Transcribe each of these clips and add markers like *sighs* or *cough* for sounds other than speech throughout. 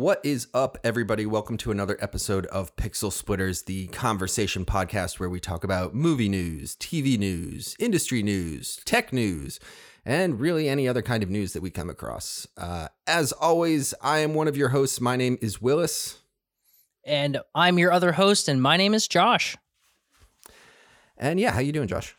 What is up, everybody? Welcome to another episode of Pixel Splitters, the conversation podcast where we talk about movie news, TV news, industry news, tech news, and really any other kind of news that we come across. Uh, as always, I am one of your hosts. My name is Willis. And I'm your other host, and my name is Josh. And yeah, how you doing, Josh?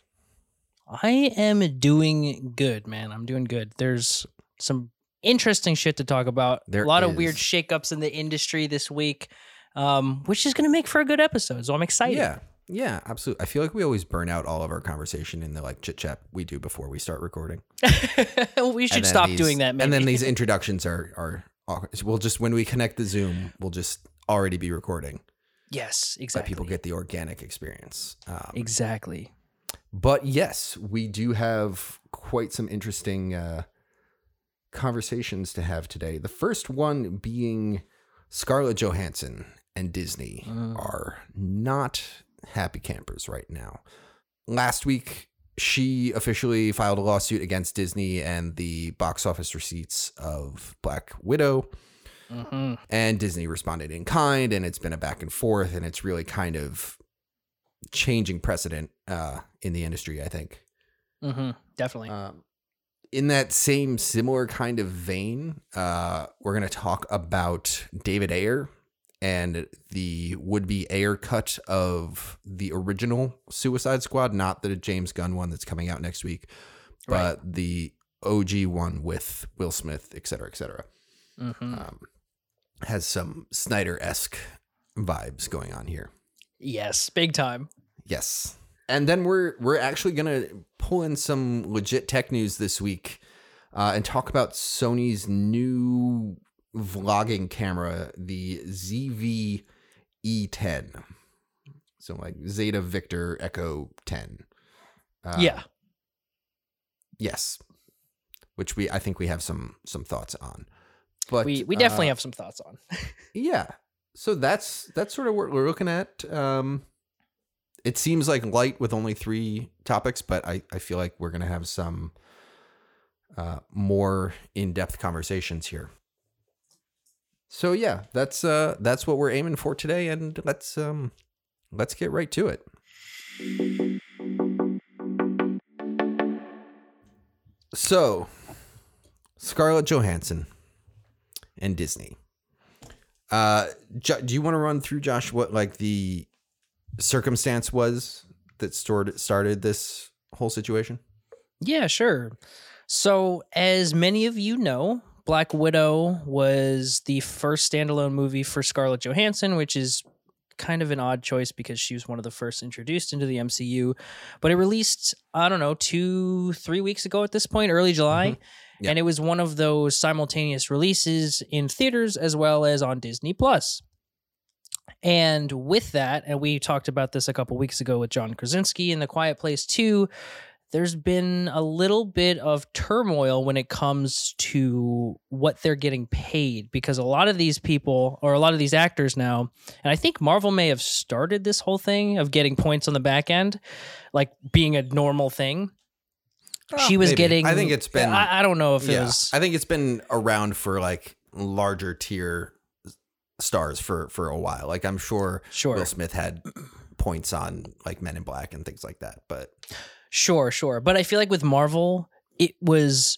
I am doing good, man. I'm doing good. There's some interesting shit to talk about. There a lot is. of weird shakeups in the industry this week, um, which is going to make for a good episode. So I'm excited. Yeah, yeah, absolutely. I feel like we always burn out all of our conversation in the like chit chat we do before we start recording. *laughs* we should stop these- doing that. Maybe. And then these introductions are are awkward. we'll just when we connect the Zoom, we'll just already be recording, yes, exactly. people get the organic experience. Um, exactly. But yes, we do have quite some interesting uh, conversations to have today. The first one being Scarlett Johansson and Disney Mm. are not happy campers right now. Last week, she officially filed a lawsuit against Disney and the box office receipts of Black Widow. hmm And Disney responded in kind, and it's been a back and forth, and it's really kind of changing precedent uh, in the industry, I think. hmm Definitely. Um, in that same similar kind of vein, uh, we're going to talk about David Ayer and the would be Ayer cut of the original Suicide Squad, not the James Gunn one that's coming out next week, but the OG one with Will Smith, et cetera, et cetera. hmm Um, has some Snyder esque vibes going on here. yes, big time. Yes. And then we're we're actually gonna pull in some legit tech news this week uh, and talk about Sony's new vlogging camera, the ZV E10. So like Zeta Victor Echo 10. Uh, yeah. Yes. Which we I think we have some some thoughts on. But We we definitely uh, have some thoughts on. *laughs* yeah. So that's that's sort of what we're looking at. Um it seems like light with only three topics, but I, I feel like we're gonna have some uh more in-depth conversations here. So yeah, that's uh that's what we're aiming for today, and let's um let's get right to it. So Scarlett Johansson and Disney. Uh, Jo- do you want to run through Josh what like the circumstance was that started started this whole situation? Yeah, sure. So, as many of you know, Black Widow was the first standalone movie for Scarlett Johansson, which is kind of an odd choice because she was one of the first introduced into the MCU. But it released, I don't know, two, three weeks ago at this point, early mm-hmm. July. Yeah. And it was one of those simultaneous releases in theaters as well as on Disney Plus. And with that, and we talked about this a couple weeks ago with John Krasinski in The Quiet Place 2, there's been a little bit of turmoil when it comes to what they're getting paid because a lot of these people or a lot of these actors now and i think marvel may have started this whole thing of getting points on the back end like being a normal thing oh, she was Maybe. getting I think it's been. i, I don't know if it was I think it's been around for like larger tier stars for for a while. Like I'm sure sure Will Smith had points on like Men in Black and things like that. But Sure, sure. But I feel like with Marvel, it was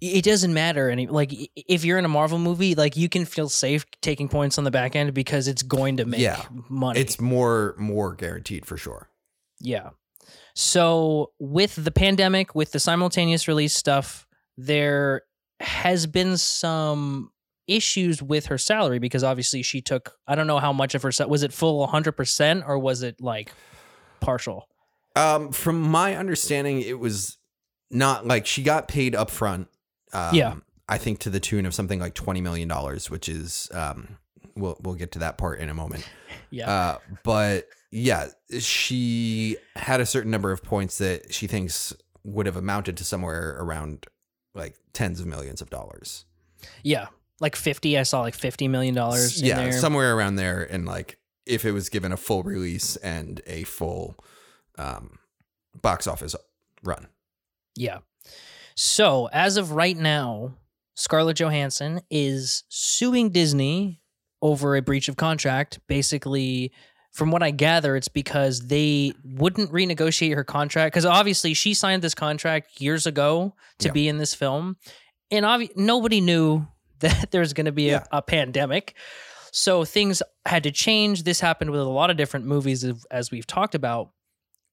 it doesn't matter any like if you're in a Marvel movie, like you can feel safe taking points on the back end because it's going to make Yeah. money. it's more more guaranteed for sure. yeah. So with the pandemic, with the simultaneous release stuff, there has been some issues with her salary because obviously she took I don't know how much of her was it full 100% or was it like partial? Um, from my understanding, it was not like she got paid up front. Um, Yeah. I think to the tune of something like twenty million dollars, which is um, we'll we'll get to that part in a moment. Yeah. Uh, but yeah, she had a certain number of points that she thinks would have amounted to somewhere around like tens of millions of dollars. yeah. Like 50, I saw like 50 million dollars yeah, there. somewhere around there. And like if it was given a full release and a full um, box office run. Yeah. So as of right now, Scarlett Johansson is suing Disney over a breach of contract. Basically, from what I gather, it's because they wouldn't renegotiate her contract because obviously she signed this contract years ago to Yeah. be in this film, and obvi- nobody knew that *laughs* there's going to be Yeah. a, a pandemic. So things had to change. This happened with a lot of different movies, as- we've talked about,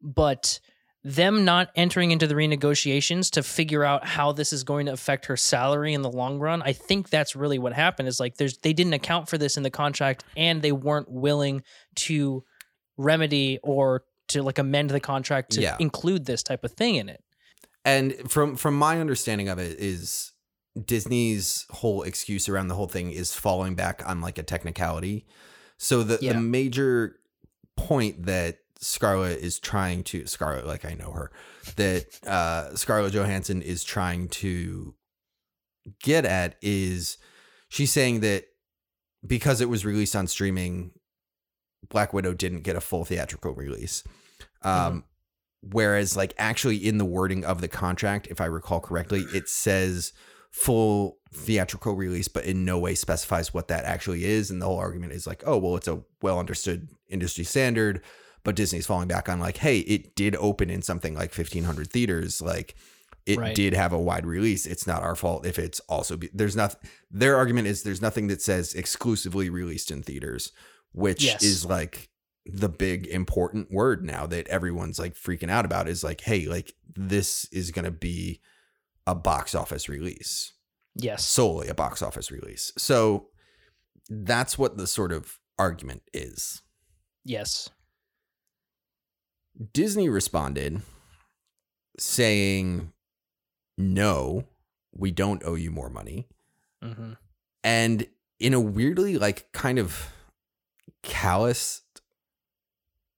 but them not entering into the renegotiations to figure out how this is going to affect her salary in the long run i think that's really what happened is like there's they didn't account for this in the contract and they weren't willing to remedy or to like amend the contract to Yeah. include this type of thing in it And from from my understanding of it is Disney's whole excuse around the whole thing is falling back on like a technicality. So the Yeah. the major point that Scarlett is trying to Scarlett, like I know her, that uh Scarlett Johansson is trying to get at is she's saying that because it was released on streaming, Black Widow didn't get a full theatrical release. Um whereas like actually in the wording of the contract if i recall correctly it says full theatrical release but in no way specifies what that actually is and the whole argument is like oh well it's a well understood industry standard but disney's falling back on like hey it did open in something like 1500 theaters like it Right. did have a wide release it's not our fault if it's also be, there's nothing. their argument is there's nothing that says exclusively released in theaters which Yes. is like the big important word now that everyone's like freaking out about is like hey like this is going to be a box office release. Yes. Solely a box office release. So that's what the sort of argument is. Yes. Disney responded saying no we don't owe you more money. Hmm and in a weirdly like kind of calloused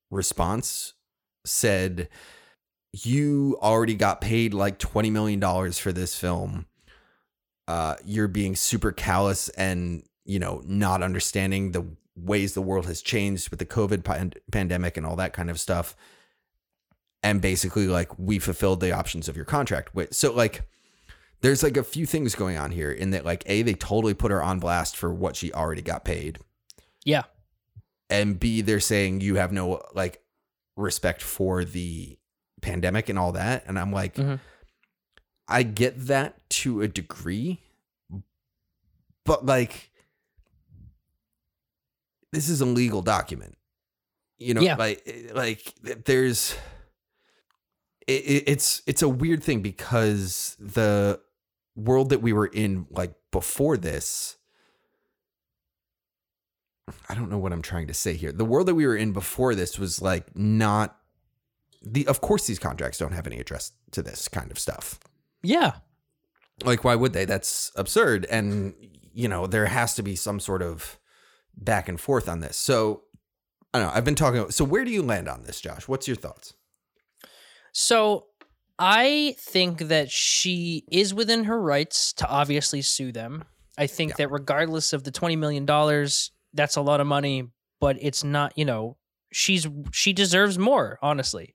response said you already got paid like 20 million dollars for this film. Uh you're being super callous and you know not understanding the ways the world has changed with the covid pan- pandemic and all that kind of stuff. And basically like we fulfilled the options of your contract so like there's like a few things going on here in that like a they totally put her on blast for what she already got paid. Yeah. And b they're saying you have no like respect for the pandemic and all that and i'm like Mhm. i get that to a degree but like this is a legal document you know Yeah. like like there's it- it's it's a weird thing because the world that we were in like before this I don't know what I'm trying to say here. The world that we were in before this was like not the of course these contracts don't have any address to this kind of stuff. yeah Like why would they? That's absurd and you know, there has to be some sort of back and forth on this. So I don't know. I've been talking so where do you land on this, Josh? What's your thoughts? So I think that she is within her rights to obviously sue them. I think Yeah. that regardless of the $20 million, that's a lot of money, but it's not, you know, she's she deserves more, honestly.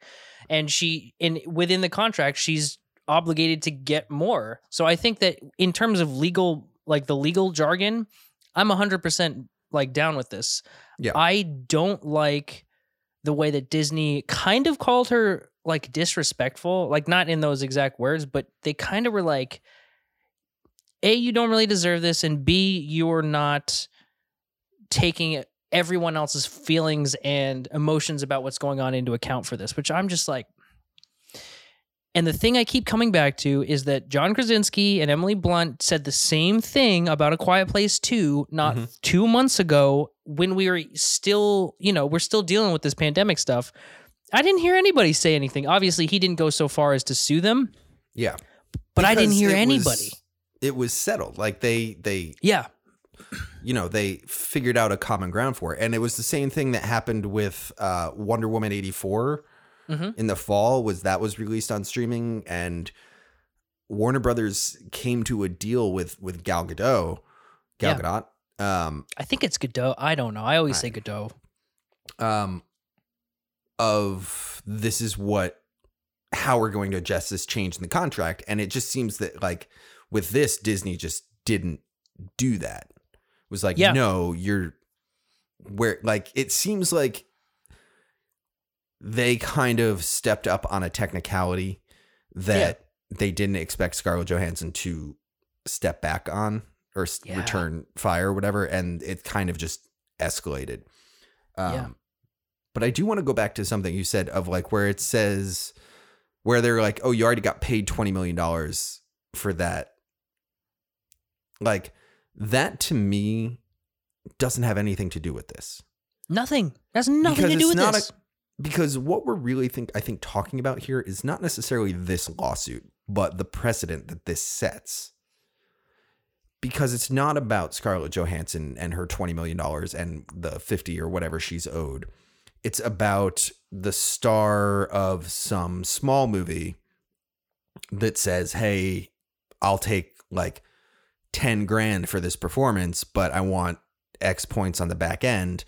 And she in within the contract, she's obligated to get more. So I think that in terms of legal like the legal jargon, I'm 100% like down with this. Yeah. I don't like the way that Disney kind of called her like disrespectful, like not in those exact words, but they kind of were like, A, you don't really deserve this, and B, you're not taking everyone else's feelings and emotions about what's going on into account for this, which I'm just like, and the thing I keep coming back to is that John Krasinski and Emily Blunt said the same thing about A Quiet Place 2 not Mhm. two months ago when we were still, you know, we're still dealing with this pandemic stuff. I didn't hear anybody say anything. Obviously, he didn't go so far as to sue them, Yeah. but I didn't hear it was- anybody. it was settled. Like they they Yeah. You know they figured out a common ground for it and it was the same thing that happened with uh wonder woman 84 Mhm. in the fall was that was released on streaming and warner brothers came to a deal with with gal gadot gal Yeah. gadot um I think it's gadot I don't know. I always say gadot um of this is what how we're going to adjust this change in the contract and it just seems that like with this disney just didn't do that was like Yeah. no you're where like it seems like they kind of stepped up on a technicality that they didn't expect Scarlett Johansson to step back on or Yeah. return fire or whatever, and it kind of just escalated. Um, Yeah. But I do want to go back to something you said of like where it says where they're like, oh, you already got paid twenty million dollars for that. Like that to me doesn't have anything to do with this Nothing. That's nothing Because to do with this. a- because what we're really think I think talking about here is not necessarily this lawsuit, but the precedent that this sets. Because it's not about Scarlett Johansson and her $20 million and the 50 or whatever she's owed. It's about the star of some small movie that says, Hey, I'll take like 10 grand for this performance, but I want X points on the back end.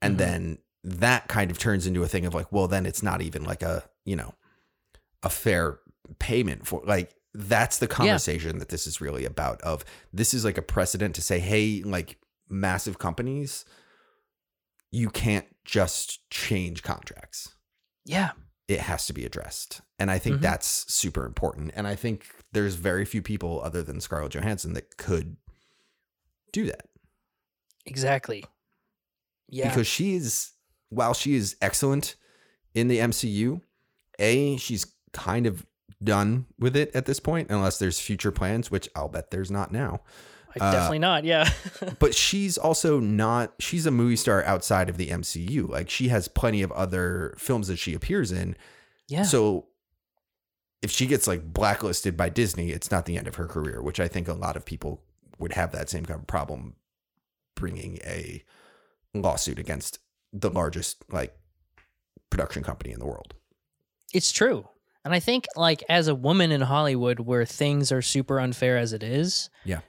And Mhm. then that kind of turns into a thing of like, well, then it's not even like a, you know, a fair payment for like that's the conversation that this is really about of this is like a precedent to say, hey, like massive companies, you can't just change contracts. yeah. It has to be addressed. And I think Mhm. that's super important. And I think there's very few people other than Scarlett Johansson that could do that. Exactly. Yeah. because she is while she is excellent in the MCU, a she's kind of done with it at this point unless there's future plans, which I'll bet there's not now. I- uh, definitely not. Yeah. *laughs* But she's also not she's a movie star outside of the MCU. Like she has plenty of other films that she appears in. yeah. So if she gets like blacklisted by Disney, it's not the end of her career, which I think a lot of people would have that same kind of problem bringing a lawsuit against the largest like production company in the world. It's true. And I think like as a woman in Hollywood where things are super unfair as it is, Yeah.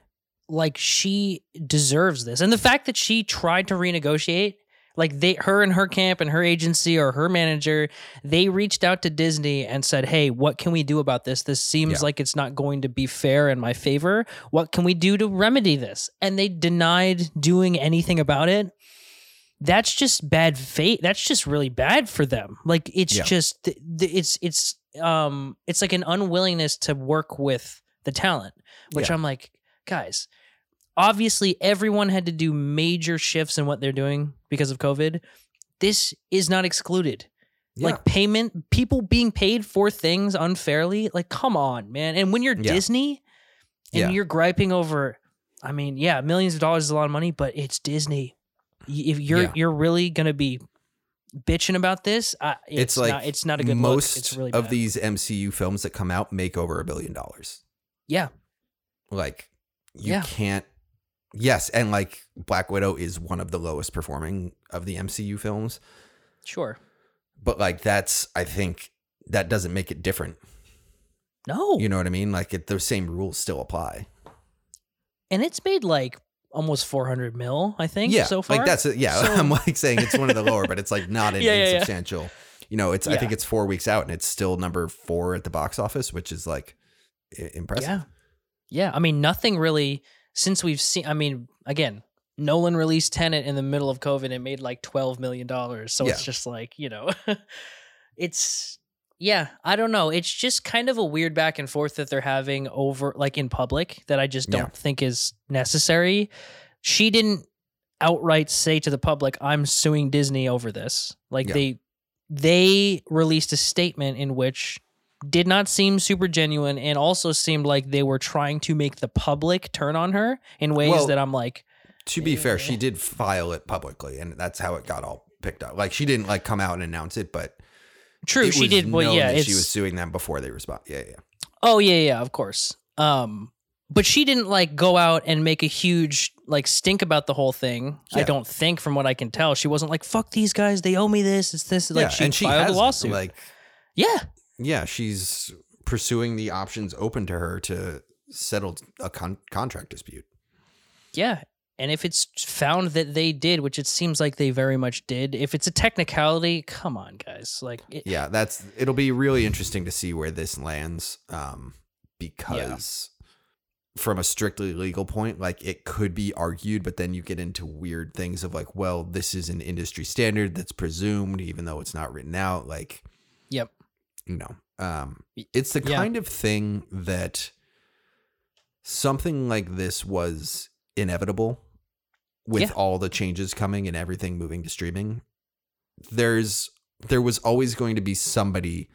Like she deserves this. And the fact that she tried to renegotiate, like they her and her camp and her agency or her manager, they reached out to Disney and said, "Hey, what can we do about this? This seems Yeah. like it's not going to be fair in my favor. What can we do to remedy this?" And they denied doing anything about it that's just bad fate that's just really bad for them like it's Yeah. just it's it's um it's like an unwillingness to work with the talent which Yeah. i'm like guys obviously everyone had to do major shifts in what they're doing because of covid this is not excluded Yeah. like payment people being paid for things unfairly like come on man and when you're Yeah. disney and Yeah. you're griping over i mean yeah millions of dollars is a lot of money but it's disney if you're you're really gonna be bitching about this uh, it's, it's, like not, it's not a good most look. it's really of bad. these MCU films that come out make over a billion dollars. yeah Like you can't Yes, and like Black Widow is one of the lowest performing of the MCU films, sure but like that's I think that doesn't make it different. no You know what I mean? Like it, those same rules still apply. and it's made like almost 400 mil i think yeah, so far like that's it. Yeah, *laughs* So- I'm like saying it's one of the lower, but it's like not an *laughs* Yeah, yeah, yeah. insubstantial. You know, it's I think it's four weeks out and it's still number four at the box office, which is like impressive. Yeah. Yeah. I mean, nothing really since we've seen. I mean, again, Nolan released Tenet in the middle of COVID and made like $12 million. So it's just like, you know, *laughs* it's, yeah, I don't know. It's just kind of a weird back and forth that they're having over, like in public, that I just don't Yeah. think is necessary. She didn't outright say to the public, I'm suing Disney over this. Like Yeah. they, they released a statement in which did not seem super genuine and also seemed like they were trying to make the public turn on her in ways Well, that I'm like, To be fair, she did file it publicly, and that's how it got all picked up. Like she didn't like come out and announce it, but true, it she was did. Well, yeah, that she was suing them before they respond. Yeah, yeah. oh yeah, yeah, of course. Um, but she didn't like go out and make a huge like stink about the whole thing. I don't think, from what I can tell, she wasn't like, "Fuck these guys, they owe me this." It's this. Like yeah, she and she filed has a lawsuit. like yeah, yeah, she's pursuing the options open to her to settle a con- contract dispute. Yeah. And if it's found that they did, which it seems like they very much did, if it's a technicality, come on, guys. Like, it, Yeah, that's it'll be really interesting to see where this lands um because from a strictly legal point, like it could be argued, but then you get into weird things of like, well, this is an industry standard that's presumed, even though it's not written out. Like, Yep. You know, um, it's the Yeah. kind of thing that something like this was inevitable with Yeah. all the changes coming and everything moving to streaming. There's there was always going to be somebody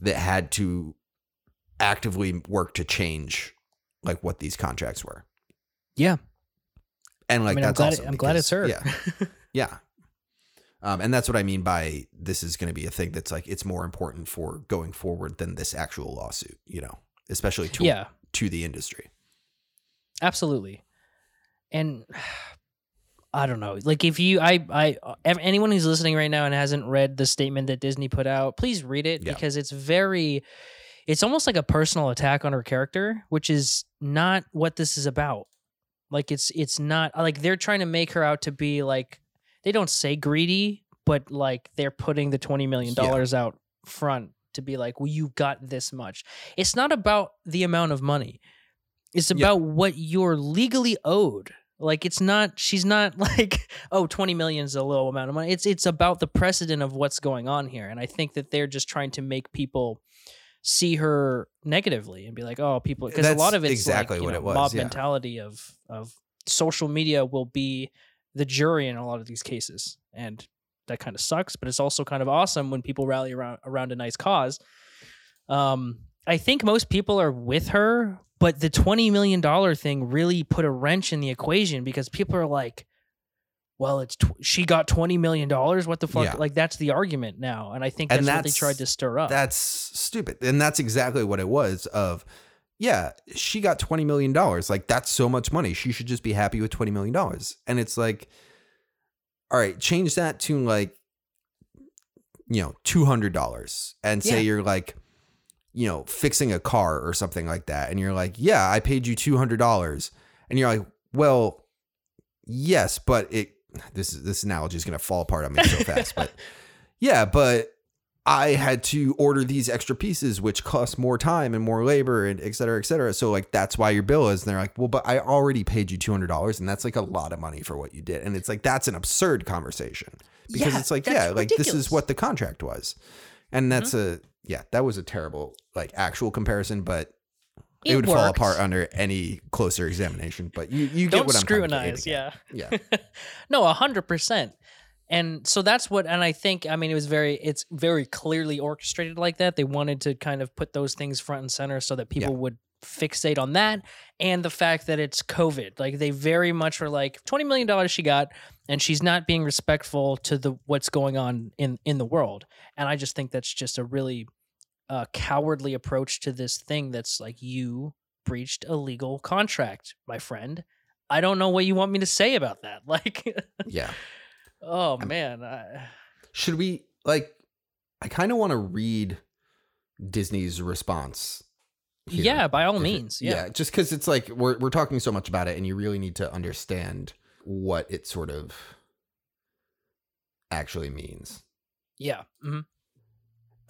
that had to actively work to change like what these contracts were. Yeah. And like I mean, I'm that's glad. awesome I'm glad it's because- her. Yeah. *laughs* Yeah. Um, and that's what I mean by this is going to be a thing that's like it's more important for going forward than this actual lawsuit, you know, especially to yeah. to the industry. Absolutely. And *sighs* I don't know. Like if you I I anyone who's listening right now and hasn't read the statement that Disney put out, please read it Yeah. because it's very it's almost like a personal attack on her character, which is not what this is about. Like it's it's not like they're trying to make her out to be like they don't say greedy, but like they're putting the 20 million dollars out front to be like, "Well, you got this much." It's not about the amount of money. It's Yeah. about what you're legally owed. Like it's not she's not *laughs* like, "Oh, 20 million is a low amount of money." It's it's about the precedent of what's going on here. And I think that they're just trying to make people see her negatively and be like, "Oh, people," because a lot of it's exactly like, what know, it was, mob yeah. mentality of of social media will be the jury in a lot of these cases, and that kind of sucks. But it's also kind of awesome when people rally around around a nice cause. Um, I think most people are with her, but the twenty million dollar thing really put a wrench in the equation because people are like, "Well, it's tw- she got twenty million dollars. What the fuck?" Yeah. Like that's the argument now, and I think And that's, what they tried to stir up. That's stupid. And that's exactly what it was of yeah, she got 20 million dollars. Like that's so much money. She should just be happy with 20 million dollars. And it's like all right, change that to like you know, $200 and say Yeah. you're like you know, fixing a car or something like that and you're like, "Yeah, I paid you $200." And you're like, "Well, yes, but it this is this analogy is going to fall apart on me so fast, but *laughs* yeah, but I had to order these extra pieces, which cost more time and more labor and et cetera, et cetera. So like that's why your bill is. And they're like, well, but I already paid you two hundred dollars, and that's like a lot of money for what you did. And it's like that's an absurd conversation because Yeah, it's like yeah, like this is what the contract was, and that's mm-hmm. a yeah, that was a terrible like actual comparison, but it, It would fall apart under any closer examination. But you you get Don't what I'm scrutinize. Yeah. yeah, *laughs* no, a hundred percent. And so that's what, and I think, I mean, it was very, it's very clearly orchestrated like that. They wanted to kind of put those things front and center so that people Yeah. would fixate on that and the fact that it's COVID. Like they very much were like, twenty million dollars she got, and she's not being respectful to the what's going on in in the world. And I just think that's just a really uh, cowardly approach to this thing. That's like you breached a legal contract, my friend. I don't know what you want me to say about that. *laughs* Like. yeah. Oh man, I, Should we like? I kind of want to read Disney's response. here, yeah, by all if it- means, yeah. just because it's like we're we're talking so much about it, and you really need to understand what it sort of actually means. Yeah. hmm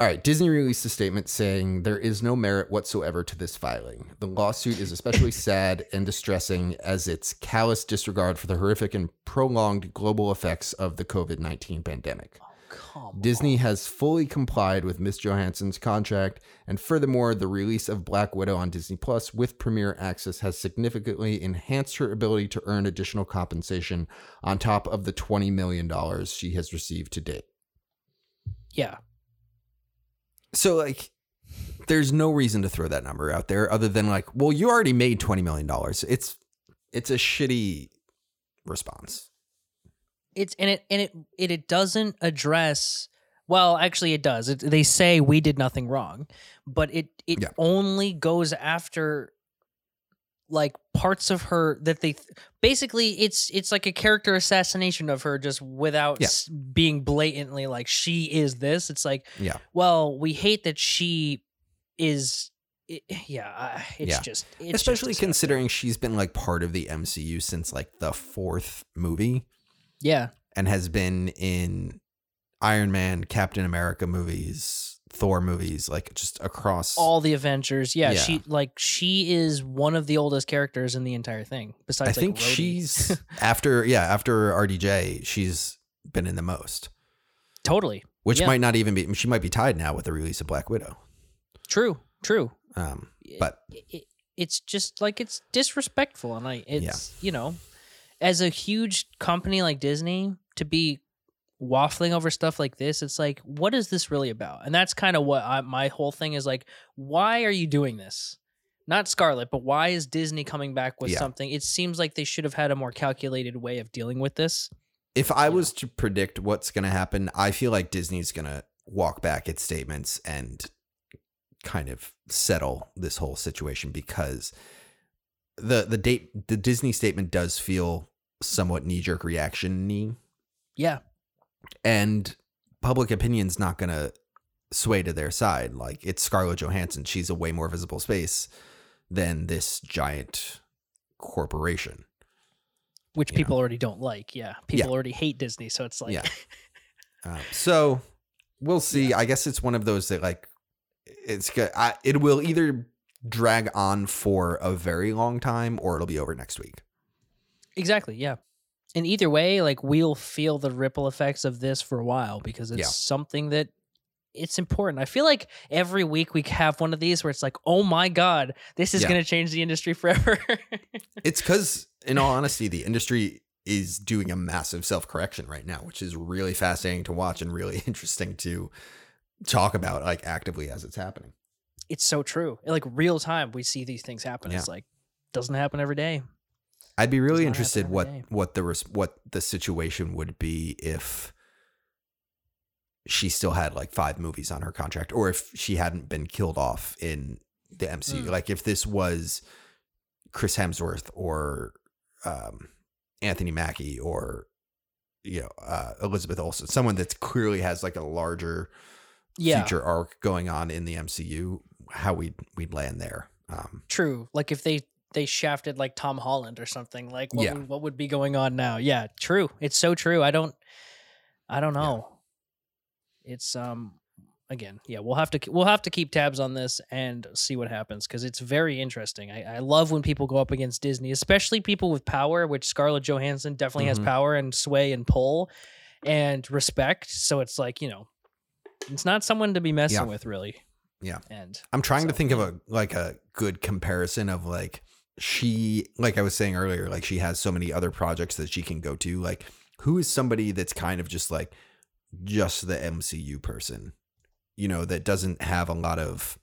All right, Disney released a statement saying there is no merit whatsoever to this filing. The lawsuit is especially *coughs* sad and distressing as its callous disregard for the horrific and prolonged global effects of the COVID 19 pandemic. Oh, come Disney has fully complied with Miss Johansson's contract, and furthermore, the release of Black Widow on Disney Plus with Premier Access has significantly enhanced her ability to earn additional compensation on top of the $20 million she has received to date. Yeah. So, like, there's no reason to throw that number out there other than, like, well, you already made $20 million. It's, it's a shitty response. It's and it and it it, it doesn't address. Well, actually, it does. It, they say we did nothing wrong, but it it Yeah. only goes after like parts of her that they basically it's it's like a character assassination of her just without Yeah. s- being blatantly like she is this it's like Yeah. well we hate that she is it, yeah it's Yeah. just it's Especially disgusting. considering she's been, like, part of the MCU since, like, the fourth movie. yeah and has been in Iron Man, Captain America movies, Thor movies, like just across. all the Avengers. Yeah, Yeah. she like she is one of the oldest characters in the entire thing. Besides, I think like, she's *laughs* after yeah after RDJ, she's been in the most, totally which Yeah. might not even be. She might be tied now with the release of Black Widow. true. True. Um, but it, it's just like it's disrespectful and like it's you know as a huge company like disney to be waffling over stuff like this it's like what is this really about? And that's kind of what I, my whole thing is like why are you doing this? Not Scarlett but why is disney coming back with Yeah. something? It seems like they should have had a more calculated way of dealing with this if I was to predict what's going to happen, I feel like Disney's going to walk back its statements and kind of settle this whole situation because the the date the Disney statement does feel somewhat knee jerk reaction y yeah and public opinion's not going to sway to their side. Like it's Scarlett Johansson, she's a way more visible space than this giant corporation. which people already don't like yeah people Yeah. already hate disney so it's like Yeah. *laughs* Um, so we'll see. I guess it's one of those that like it's good. I, it will either drag on for a very long time or it'll be over next week. Exactly, yeah. And either way, like we'll feel the ripple effects of this for a while because it's Yeah. something that it's important. I feel like every week we have one of these where it's like, oh my god, this is Yeah. going to change the industry forever. *laughs* It's because, in all honesty, the industry is doing a massive self correction right now, which is really fascinating to watch and really *laughs* interesting to talk about, like actively as it's happening. it's so true. Like real time, we see these things happen. It's like doesn't happen every day. I'd be really interested what day. what the res- what the situation would be if she still had like five movies on her contract, or if she hadn't been killed off in the MCU. Mm. Like if this was Chris Hemsworth or um, Anthony Mackie or you know uh, Elizabeth Olsen, someone that clearly has like a larger Yeah, future arc going on in the MCU, how we'd we'd land there. Um, true. Like if they they shafted like Tom Holland or something, like what Yeah. would, what would be going on now? Yeah, true. It's so true. I don't I don't know. It's um again, yeah, we'll have to we'll have to keep tabs on this and see what happens because it's very interesting. I, I love when people go up against Disney, especially people with power, which Scarlett Johansson definitely has Mhm. power and sway and pull and respect. So it's like you know, it's not someone to be messing Yeah. with, really. Yeah. and I'm trying to think of a like a good comparison of like she like I was saying earlier like she has so many other projects that she can go to like who is somebody that's kind of just like just the MCU person you know that doesn't have a lot of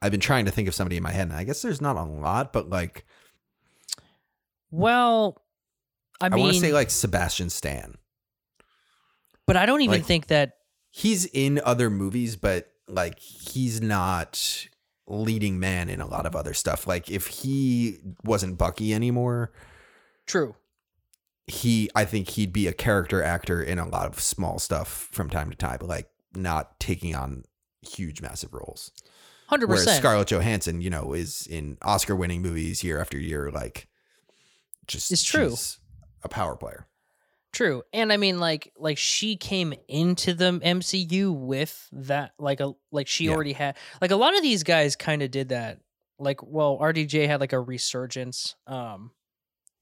I've been trying to think of somebody in my head and I guess there's not a lot but like well, I I, mean, want to say like Sebastian Stan. But I don't even like- think that he's in other movies but like he's not leading man in a lot of other stuff like if he wasn't Bucky anymore true. he I think he'd be a character actor in a lot of small stuff from time to time, but like not taking on huge massive roles. Hundred Whereas percent. Scarlett Johansson, you know, is in Oscar winning movies year after year, like just It's true. a power player. True. And I mean like like she came into the MCU with that like a like she Yeah. already had like a lot of these guys kind of did that. Like well RDJ had like a resurgence um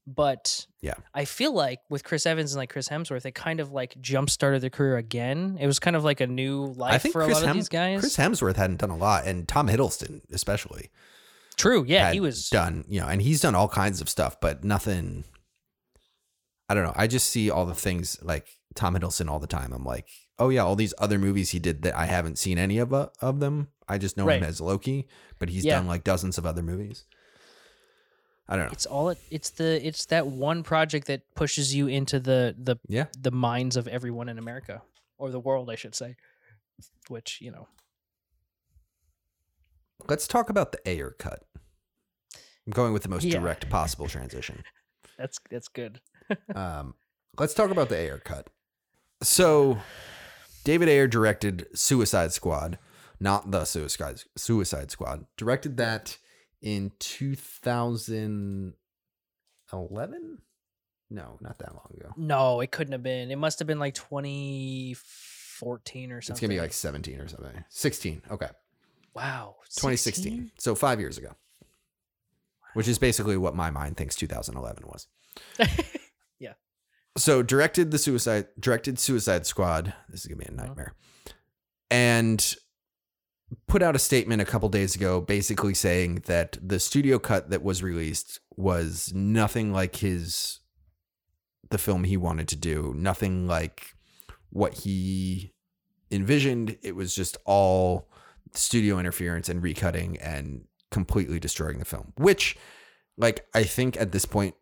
but Yeah. I feel like with Chris Evans and like Chris Hemsworth they kind of like jump started their career again. It was kind of like a new life for a Chris lot of these guys. Chris Hemsworth hadn't done a lot, and Tom Hiddleston especially. True. Yeah, he was done, you know, and he's done all kinds of stuff, but nothing. I don't know. I just see all the things like Tom Hiddleston all the time. I'm like, oh yeah, all these other movies he did that I haven't seen any of uh, of them. I just know Right. him as Loki, but he's Yeah. done like dozens of other movies. I don't know. it's all it it's the it's that one project that pushes you into the the Yeah. the minds of everyone in America or the world, I should say. Which you know, Let's talk about the Ayer cut. I'm going with the most Yeah. direct possible *laughs* transition. that's that's good. Um, let's talk about the Ayer cut. So, David Ayer directed Suicide Squad, not the Suicide Suicide Squad. Directed that in 2011. No, not that long ago. No, it couldn't have been. It must have been like 2014 or something. It's gonna be like 17 or something. 16. Okay. wow, 2016. 16? So five years ago. Which is basically what my mind thinks 2011 was. *laughs* So directed the suicide directed Suicide Squad. This is gonna be a Uh-huh. nightmare. And put out a statement a couple days ago basically saying that the studio cut that was released was nothing like his the film he wanted to do, nothing like what he envisioned. It was just all studio interference and recutting and completely destroying the film. Which, like, I think at this point,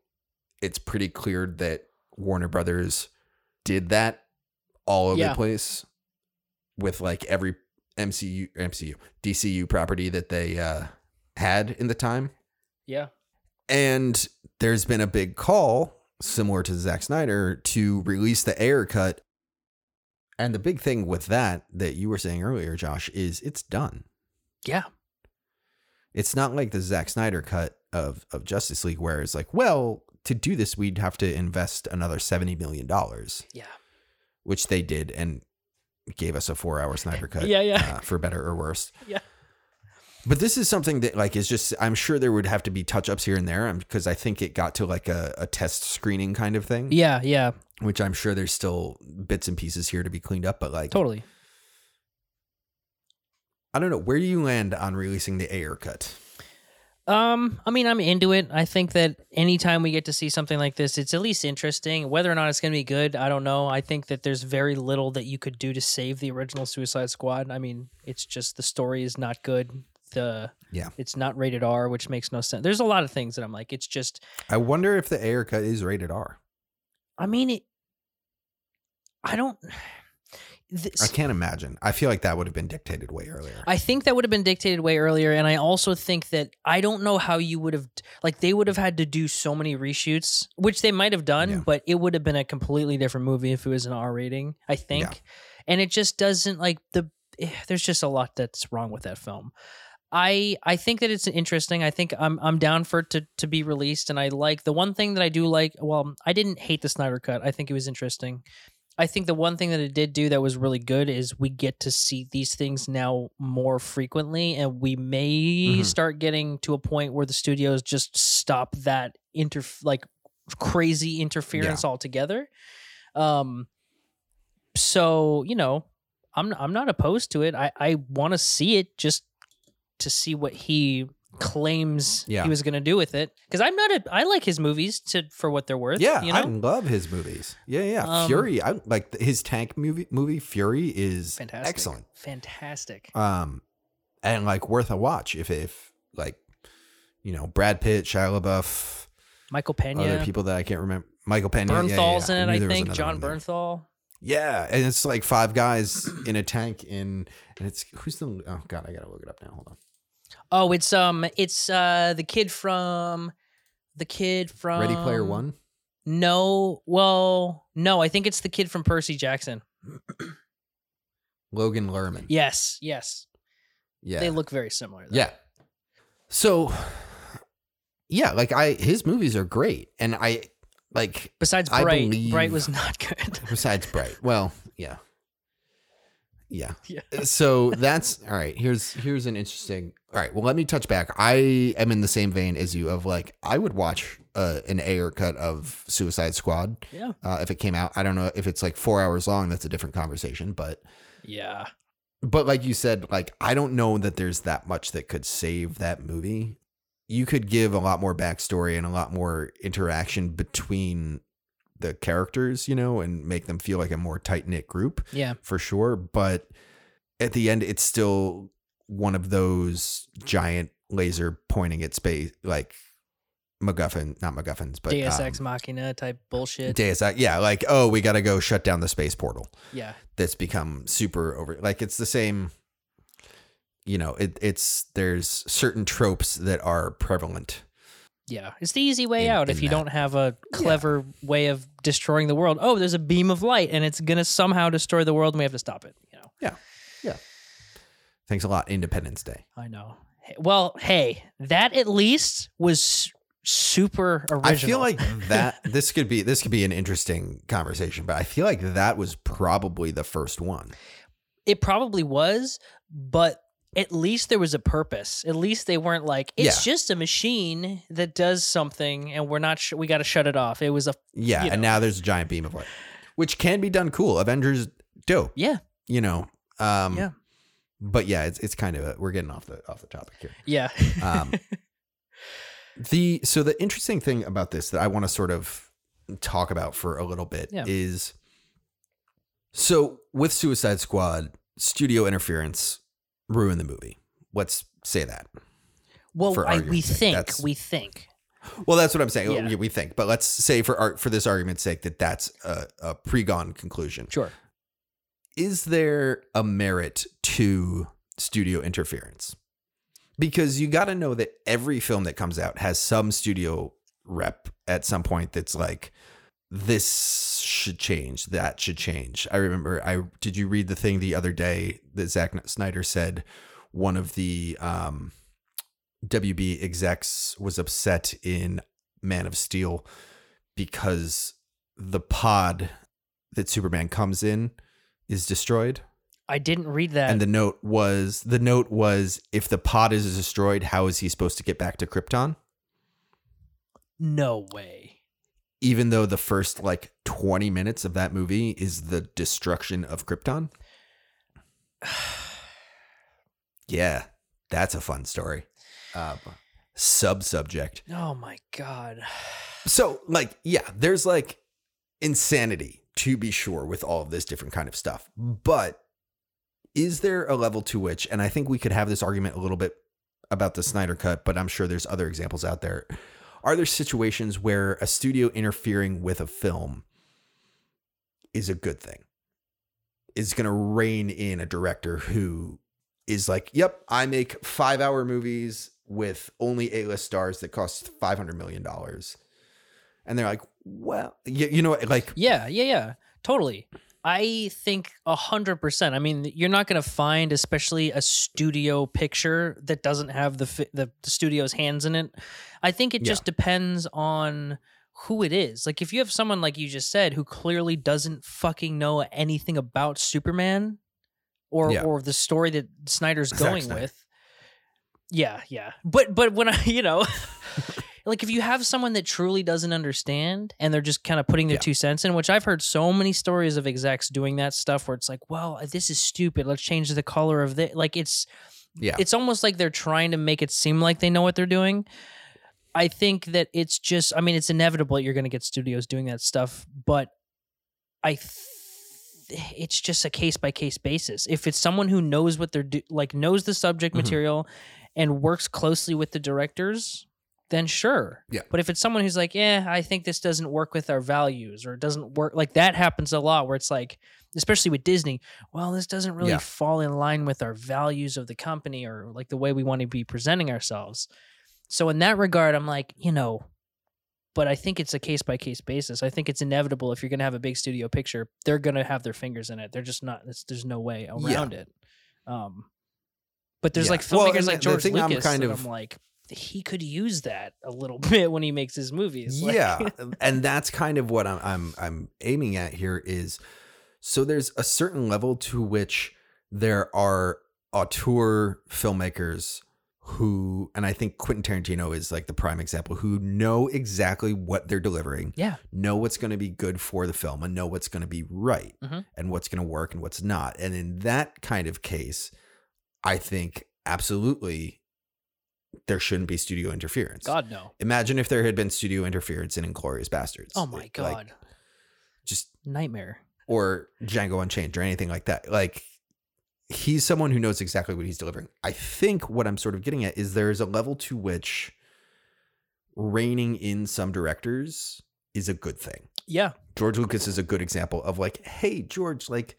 it's pretty clear that Warner Brothers did that all over Yeah. the place with like every MCU, MCU, DCU property that they uh, had in the time. Yeah. And there's been a big call, similar to Zack Snyder, to release the Ayer cut. And the big thing with that, that you were saying earlier, Josh, is it's done. Yeah. It's not like the Zack Snyder cut of, of Justice League, where it's like, well, to do this, we'd have to invest another $70 million, Yeah. which they did and gave us a four hour Snyder cut. Yeah, yeah. Uh, for better or worse. *laughs* Yeah. But this is something that like is just I'm sure there would have to be touch ups here and there because I think it got to like a, a test screening kind of thing. Yeah. Yeah. Which I'm sure there's still bits and pieces here to be cleaned up. But like Totally. I don't know, where do you land on releasing the Ayer cut? Um, I mean, I'm into it. I think that anytime we get to see something like this, it's at least interesting. Whether or not it's going to be good, I don't know. I think that there's very little that you could do to save the original Suicide Squad. I mean, it's just the story is not good. The Yeah. it's not rated R, which makes no sense. There's a lot of things that I'm like, it's just. I wonder if the Ayer cut is rated R. I mean, it. I don't. This, I can't imagine. I feel like that would have been dictated way earlier. I think that would have been dictated way earlier, and I also think that I don't know how you would have like they would have had to do so many reshoots, which they might have done, Yeah. but it would have been a completely different movie if it was an R rating. I think, Yeah. and it just doesn't like the. eh, There's just a lot that's wrong with that film. I I think that it's interesting. I think I'm I'm down for it to to be released, and I like the one thing that I do like. Well, I didn't hate the Snyder cut. I think it was interesting. I think the one thing that it did do that was really good is we get to see these things now more frequently, and we may Mhm. start getting to a point where the studios just stop that inter like crazy interference altogether. Um, so you know, I'm I'm not opposed to it. I I want to see it just to see what he claims Yeah. he was going to do with it because I'm not a I like his movies to for what they're worth. yeah, you know, I love his movies. Yeah, yeah. Um, Fury, I like th- his tank movie movie Fury is fantastic, excellent. fantastic. um and like worth a watch if if like you know Brad Pitt, Shia LaBeouf, Michael Pena, other people that I can't remember. Michael Pena, yeah, yeah, Bernthal's yeah. in it, I there was think. another John one there. Bernthal. Yeah, and it's like five guys in a tank in, and it's who's the oh god, I gotta look it up now. Hold on. Oh, it's um, it's uh, the kid from, the kid from Ready Player One. No, well, no, I think it's the kid from Percy Jackson. Logan Lerman. Yes, yes, Yeah, they look very similar. though. Yeah. So, yeah, like I, his movies are great, and I like Besides I Bright, believe- Bright was not *laughs* good. besides Bright. Well, yeah, yeah. *laughs* yeah. So that's all right. Here's here's an interesting. All right. Well, let me touch back. I am in the same vein as you of like I would watch uh, an Ayer cut of Suicide Squad Yeah. uh, if it came out. I don't know if it's like four hours long. That's a different conversation, but. Yeah. but like you said like i don't know that there's that much that could save that movie you could give a lot more backstory and a lot more interaction between the characters you know and make them feel like a more tight-knit group Yeah. for sure but at the end it's still one of those giant laser pointing at space like MacGuffin, not MacGuffins, but Deus um, Machina type bullshit. Deus Ex, yeah, like oh, we got to go shut down the space portal yeah. that's become super over like it's the same you know it, it's there's certain tropes that are prevalent Yeah. It's the easy way In- out if you that. don't have a clever way of destroying the world. Oh, there's a beam of light and it's going to somehow destroy the world and we have to stop it, you know. Yeah. Yeah. Thanks a lot independence day I know. Well, hey, that at least was super original. I feel like *laughs* that this could be this could be an interesting conversation, but I feel like that was probably the first one. it probably was, but at least there was a purpose. At least they weren't like it's Yeah. just a machine that does something, and we're not. Sh- we got to shut it off. It was a Yeah, You and now there's a giant beam of light, which can be done cool. Avengers dope, yeah, you know. Um Yeah. But yeah, it's it's kind of a, we're getting off the off the topic here. yeah. Um, *laughs* the so the interesting thing about this that I want to sort of talk about for a little bit Yeah. is so with Suicide Squad, studio interference ruined the movie. Let's say that. well, for I, we sake, think that's- we think Well, that's what I'm saying. Yeah. We- We think, but let's say for art for this argument's sake that that's a, a pre-gone conclusion. sure. is there a merit to studio interference? Because you got to know that every film that comes out has some studio rep at some point that's like, this should change, that should change. I remember, I did you read the thing the other day that Zack Snyder said one of the um, WB execs was upset in Man of Steel because the pod that Superman comes in is destroyed. I didn't read that. and the note was the note was if the pod is destroyed, how is he supposed to get back to Krypton? no way. Even though the first like 20 minutes of that movie is the destruction of Krypton. *sighs* Yeah, that's a fun story. Um, sub subject. Oh my god. So, like, yeah, there's like insanity to be sure with all of this different kind of stuff. But is there a level to which, and I think we could have this argument a little bit about the Snyder cut, but I'm sure there's other examples out there. Are there situations where a studio interfering with a film is a good thing? Is going to rein in a director who is like, yep, I make five hour movies with only A list stars that cost $500 million. And they're like, well, you, you know, like, Yeah, yeah, yeah. Totally. I think a hundred percent. I mean, you're not going to find, especially a studio picture that doesn't have the, fi- the the studio's hands in it. I think it Yeah. just depends on who it is. Like, if you have someone like you just said who clearly doesn't fucking know anything about Superman, or Yeah. or the story that Snyder's Zack going Snyder. with. Yeah, yeah. But but when I, *laughs* you know, like if you have someone that truly doesn't understand and they're just kind of putting their Yeah. two cents in, which I've heard so many stories of execs doing that stuff where it's like, well, this is stupid. Let's change the color of the like it's yeah, it's almost like they're trying to make it seem like they know what they're doing. I think that it's just I mean, it's inevitable you're gonna get studios doing that stuff, but I th- it's just a case by case basis. If it's someone who knows what they're do- like knows the subject Mhm. material and works closely with the directors, then sure. Yeah. But if it's someone who's like, "Yeah, I think this doesn't work with our values or it doesn't work," like that happens a lot where it's like especially with Disney, well, this doesn't really Yeah. fall in line with our values of the company or like the way we want to be presenting ourselves. So in that regard, I'm like, you know, but I think it's a case by case basis. I think it's inevitable if you're going to have a big studio picture, they're going to have their fingers in it. They're just not. There's no way around it. Um, but there's Yeah. like Well, filmmakers and like George thing I'm Lucas, kind of- I'm like, he could use that a little *laughs* bit when he makes his movies. Like- yeah *laughs* and that's kind of what I'm, I'm i'm aiming at here is so there's a certain level to which there are auteur filmmakers who and i think quentin tarantino is like the prime example who know exactly what they're delivering yeah, know what's going to be good for the film and know what's going to be right Mhm. and what's going to work and what's not and in that kind of case i think absolutely there shouldn't be studio interference God no. Imagine if there had been studio interference in Inglourious Basterds. Oh my Like, god, just nightmare. or Django Unchained or anything like that. Like he's someone who knows exactly what he's delivering. I think what I'm sort of getting at is there's a level to which reining in some directors is a good thing. Yeah, George Lucas is a good example of like, hey, George, like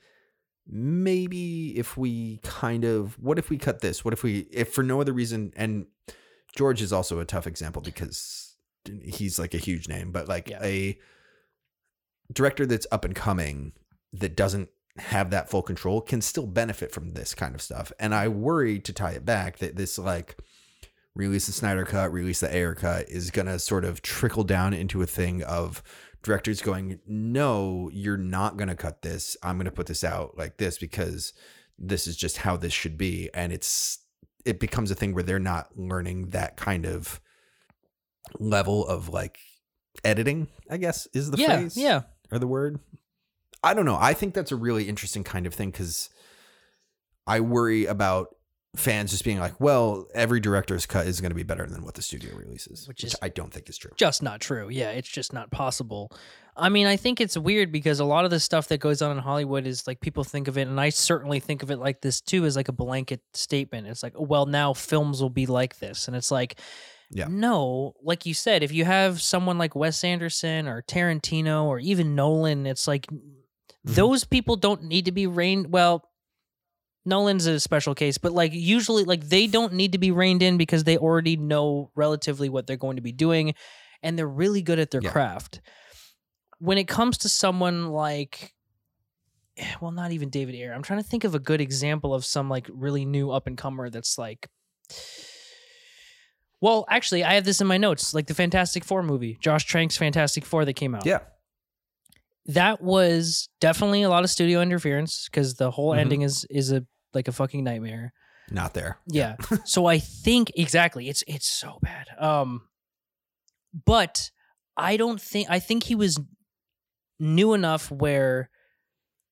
maybe if we kind of what if we cut this? What if we if for no other reason and George is also a tough example because he's like a huge name, but like Yeah. a director that's up and coming that doesn't have that full control can still benefit from this kind of stuff. And I worry to tie it back that this like release the Snyder cut, release the Ayer cut is going to sort of trickle down into a thing of directors going, "No, you're not going to cut this. I'm going to put this out like this because this is just how this should be." And it's it becomes a thing where they're not learning that kind of level of like editing, I guess is the yeah, phrase yeah. or the word. I don't know. I think that's a really interesting kind of thing cuz I worry about fans just being like, well, every director's cut is going to be better than what the studio releases, Which which, is- I don't think is true. just not true. Yeah, it's just not possible. I mean, I think it's weird because a lot of the stuff that goes on in Hollywood is like people think of it, and I certainly think of it like this too, as like a blanket statement. It's like, oh, well, now films will be like this, and it's like, Yeah. no, like you said, if you have someone like Wes Anderson or Tarantino or even Nolan, it's like Mm-hmm. those people don't need to be reined. Well, Nolan's a special case, but like usually, like they don't need to be reined in because they already know relatively what they're going to be doing, and they're really good at their Yeah. craft. When it comes to someone like, well, not even David Ayer. I'm trying to think of a good example of some like really new up and comer that's like. Well, actually, I have this in my notes, like the Fantastic Four movie, Josh Trank's Fantastic Four that came out Yeah. that was definitely a lot of studio interference because the whole Mhm. ending is is a like a fucking nightmare. Not there. Yeah. *laughs* so I think exactly it's it's so bad. Um but I don't think I think he was new enough where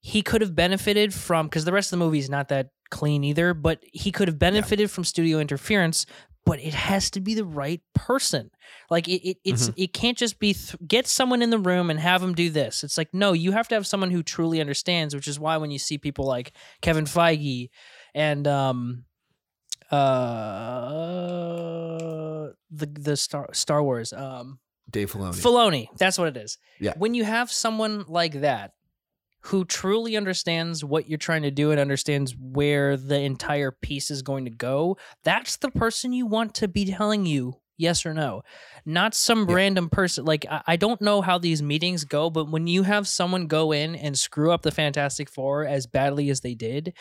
he could have benefited from because the rest of the movie is not that clean either, but he could have benefited from studio interference, but it has to be the right person. Like it, it it's it can't just be th- get someone in the room and have them do this. It's like no, you have to have someone who truly understands, which is why when you see people like Kevin Feige and um uh the the Star Star Wars um Dave Filoni. Filoni, that's what it is. Yeah. When you have someone like that who truly understands what you're trying to do and understands where the entire piece is going to go, that's the person you want to be telling you yes or no. Not some Yeah. random person. Like, I, I don't know how these meetings go, but when you have someone go in and screw up the Fantastic Four as badly as they did,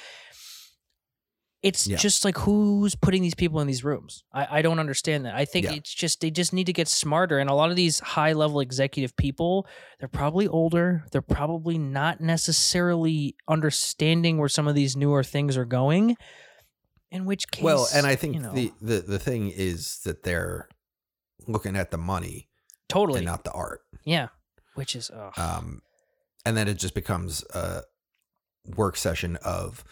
it's Yeah. just like who's putting these people in these rooms? I, I don't understand that. I think Yeah. it's just they just need to get smarter. And a lot of these high level executive people, they're probably older. They're probably not necessarily understanding where some of these newer things are going. In which case, well, and I think you know, the, the the thing is that they're looking at the money totally, and not the art. yeah. Which is. Um, and then it just becomes a work session of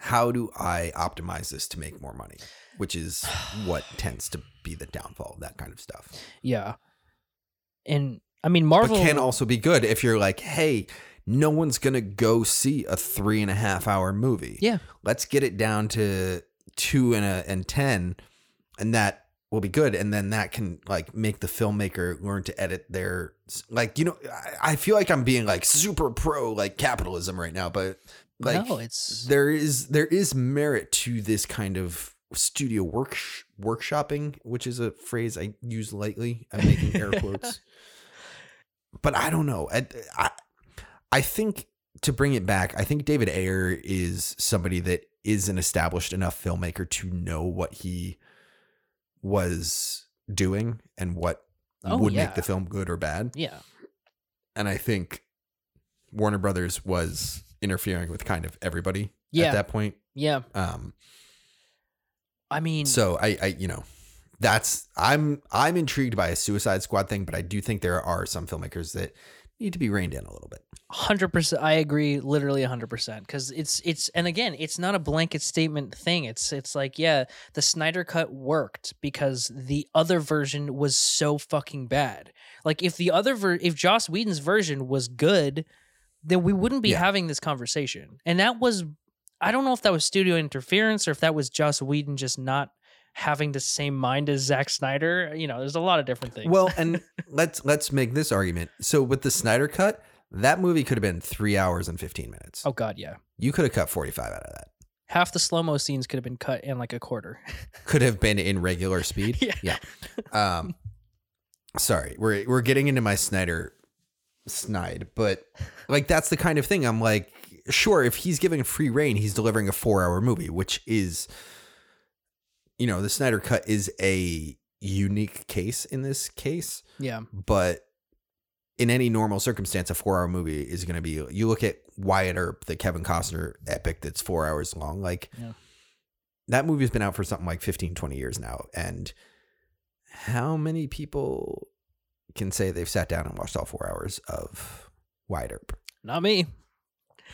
how do I optimize this to make more money, which is *sighs* what tends to be the downfall of that kind of stuff. yeah. And I mean, Marvel But can also be good if you're like, hey, no one's gonna go see a three and a half hour movie. Yeah. let's get it down to two and a and ten, and that will be good. And then that can like make the filmmaker learn to edit their like you know. I, I feel like I'm being like super pro like capitalism right now, but like no, it's there is there is merit to this kind of studio work workshopping, which is a phrase I use lightly. I'm making air quotes, *laughs* but I don't know. I, I I think to bring it back, I think David Ayer is somebody that is an established enough filmmaker to know what he was doing and what Oh, would yeah. make the film good or bad. yeah. And I think Warner Brothers was interfering with kind of everybody Yeah. at that point. Yeah. Um, I mean, so I, I, you know, that's I'm I'm intrigued by a Suicide Squad thing, but I do think there are some filmmakers that need to be reined in a little bit. hundred percent. I agree, literally hundred percent. Because it's it's and again, it's not a blanket statement thing. It's it's like yeah, the Snyder cut worked because the other version was so fucking bad. Like if the other ver- if Joss Whedon's version was good, then we wouldn't be Yeah. having this conversation. And that was, I don't know if that was studio interference or if that was Joss Whedon just not having the same mind as Zack Snyder. You know, there's a lot of different things. Well, and *laughs* let's let's make this argument. So with the Snyder cut, that movie could have been three hours and fifteen minutes. oh god, yeah. You could have cut forty five out of that. Half the slow mo scenes could have been cut in like a quarter. *laughs* Could have been in regular speed. *laughs* Yeah. Yeah. Um, sorry, we're we're getting into my Snyder snide, but like that's the kind of thing I'm like, sure, if he's giving free reign, he's delivering a four hour movie, which is you know, the Snyder cut is a unique case in this case, Yeah. but in any normal circumstance, a four hour movie is going to be. You look at Wyatt Earp, the Kevin Costner epic that's four hours long. Like Yeah. that movie's been out for something like 15, 20 years now. And how many people can say they've sat down and watched all four hours of Wyatt Earp? Not me.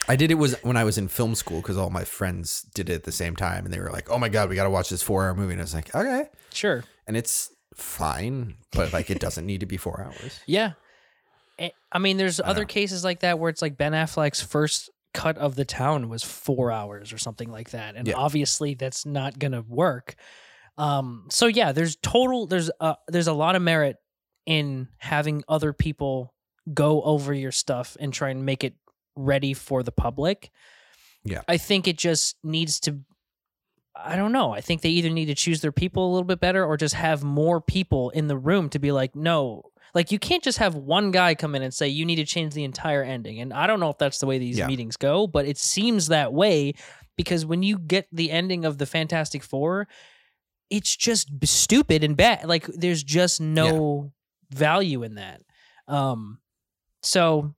I did it was when I was in film school because all my friends did it at the same time, and they were like, "Oh my god, we got to watch this four-hour movie." And I was like, "Okay," Sure. and it's fine, but like it doesn't need to be four hours. *laughs* Yeah. Eh, I mean, there's I other know. cases like that where it's like Ben Affleck's first cut of the town was four hours or something like that, and Yeah. obviously that's not gonna work. Um, so yeah, there's total there's a there's a lot of merit in having other people go over your stuff and try and make it ready for the public. Yeah. I think it just needs to I don't know. I think they either need to choose their people a little bit better or just have more people in the room to be like, no, like you can't just have one guy come in and say you need to change the entire ending. And I don't know if that's the way these Yeah. meetings go, but it seems that way because when you get the ending of the Fantastic Four, it's just stupid and bad. Like there's just no value in that. Um, so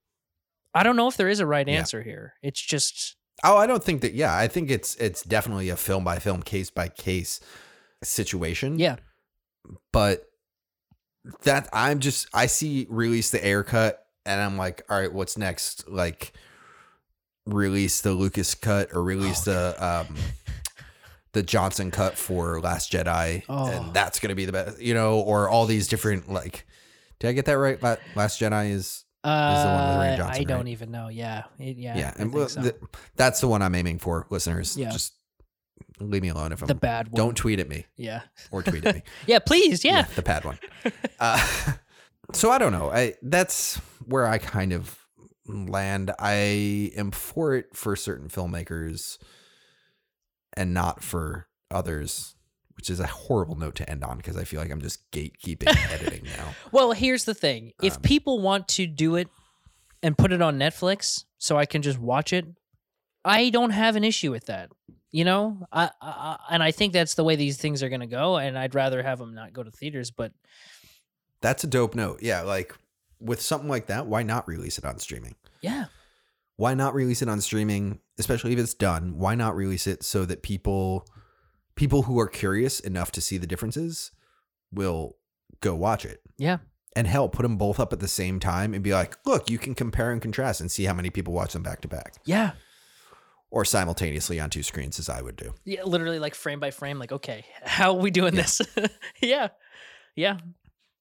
I don't know if there is a right Yeah. answer here. It's just Oh, I don't think that. Yeah, I think it's it's definitely a film by film, case by case situation. yeah, but that I'm just I see release the Ayer cut and I'm like, all right, what's next? Like release the Lucas cut or release Oh, the um the Johnson cut for Last Jedi Oh. and that's gonna be the best, you know, or all these different like. Did I get that right? La- Last Jedi is uh, the one with Rian Johnson, I don't right? even know. Yeah, It- yeah, yeah, and well, so. th- that's the one I'm aiming for, listeners. Yeah. just leave me alone if I'm. the bad one. don't tweet at me Yeah, or tweet at me. *laughs* yeah, please, yeah. the pad one. Uh, *laughs* so I don't know. I that's where I kind of land. I am for it for certain filmmakers, and not for others. Which is a horrible note to end on because I feel like I'm just gatekeeping editing now. *laughs* Well, here's the thing: if Um, people want to do it and put it on Netflix, so I can just watch it, I don't have an issue with that. You know, I, I and I think that's the way these things are going to go. And I'd rather have them not go to theaters, but That's a dope note. Yeah, like with something like that, why not release it on streaming? yeah, Why not release it on streaming, especially if it's done? Why not release it so that people people who are curious enough to see the differences will go watch it? yeah, and hell, put them both up at the same time and be like, look, you can compare and contrast and see how many people watch them back to back yeah, or simultaneously on two screens, as I would do. yeah. Literally, like frame by frame. Like, okay, how are we doing Yeah. this? *laughs* yeah, yeah.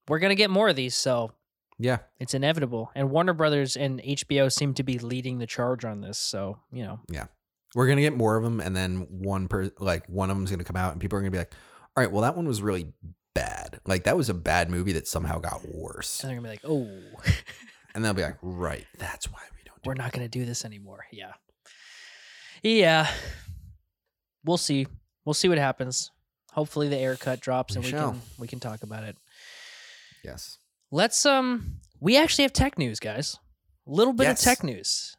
We're gonna get more of these, so Yeah. it's inevitable. And Warner Brothers and HBO seem to be leading the charge on this. So you know, We're going to get more of them. And then one per, like one of them's going to come out and people are going to be like, all right, well, that one was really bad. Like that was a bad movie that somehow got worse. and they're gonna be like, oh. *laughs* And they'll be like, right, that's why we don't do we're not going to do this anymore. Yeah. Yeah. We'll see. We'll see what happens. Hopefully the Ayer cut drops We and we shall. can we can talk about it. Yes. Let's um we actually have tech news, guys. A little bit Yes. of tech news.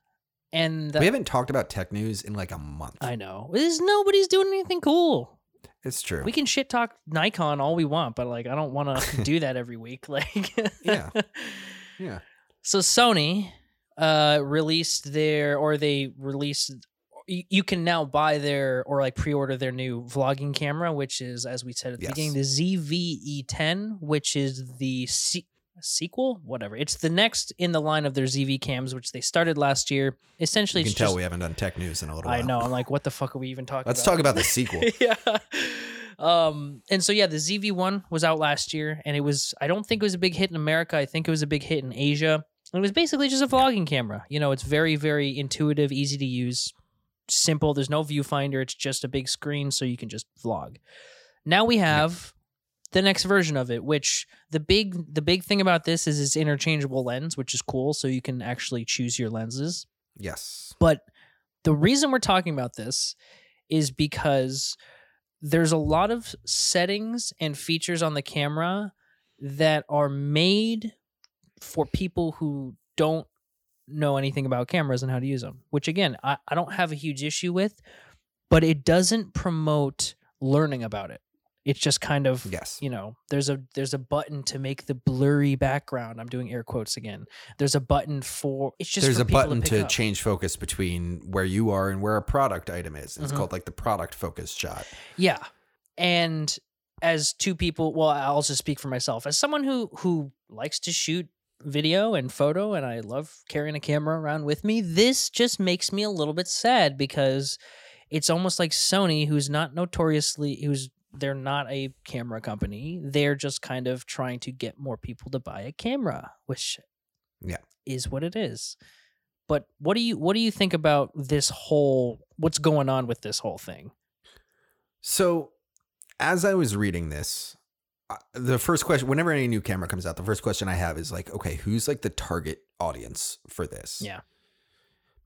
And uh, we haven't talked about tech news in like a month. I know. There's nobody's doing anything cool. it's true. We can shit talk Nikon all we want, but like I don't want to *laughs* do that every week. *laughs* Like Yeah. *laughs* yeah. So Sony uh released their or they released you, you can now buy their or like pre-order their new vlogging camera which is as we said at the Yes. beginning the ZV-E10 which is the se- sequel whatever it's the next in the line of their ZV cams which they started last year essentially You can tell just we haven't done tech news in a little I while. know I'm *laughs* like what the fuck are we even talking about? Let's about talk about the *laughs* sequel. yeah. Um, and so yeah, the ZV1 was out last year, and it was I don't think it was a big hit in America. I think it was a big hit in Asia. And it was basically just a vlogging camera. You know, it's very, very intuitive, easy to use, simple. There's no viewfinder. It's just a big screen, so you can just vlog. Now we have the next version of it, which the big the big thing about this is it's interchangeable lens, which is cool. So you can actually choose your lenses. yes. But the reason we're talking about this is because there's a lot of settings and features on the camera that are made for people who don't know anything about cameras and how to use them, which again, I, I don't have a huge issue with, but it doesn't promote learning about it. It's just kind of Yes. you know there's a there's a button to make the blurry background. I'm doing air quotes again. There's a button for it's just There's a button to up. change focus between where you are and where a product item is. It's Mhm. called like the product focus shot. Yeah. And as two people, well, I'll just speak for myself. As someone who who likes to shoot video and photo and I love carrying a camera around with me, this just makes me a little bit sad because it's almost like Sony who's not notoriously who's they're not a camera company. They're just kind of trying to get more people to buy a camera, which Yeah. is what it is. But what do you what do you think about this whole what's going on with this whole thing? So, as I was reading this, uh, the first question, whenever any new camera comes out, the first question I have is like, okay, who's like the target audience for this? Yeah.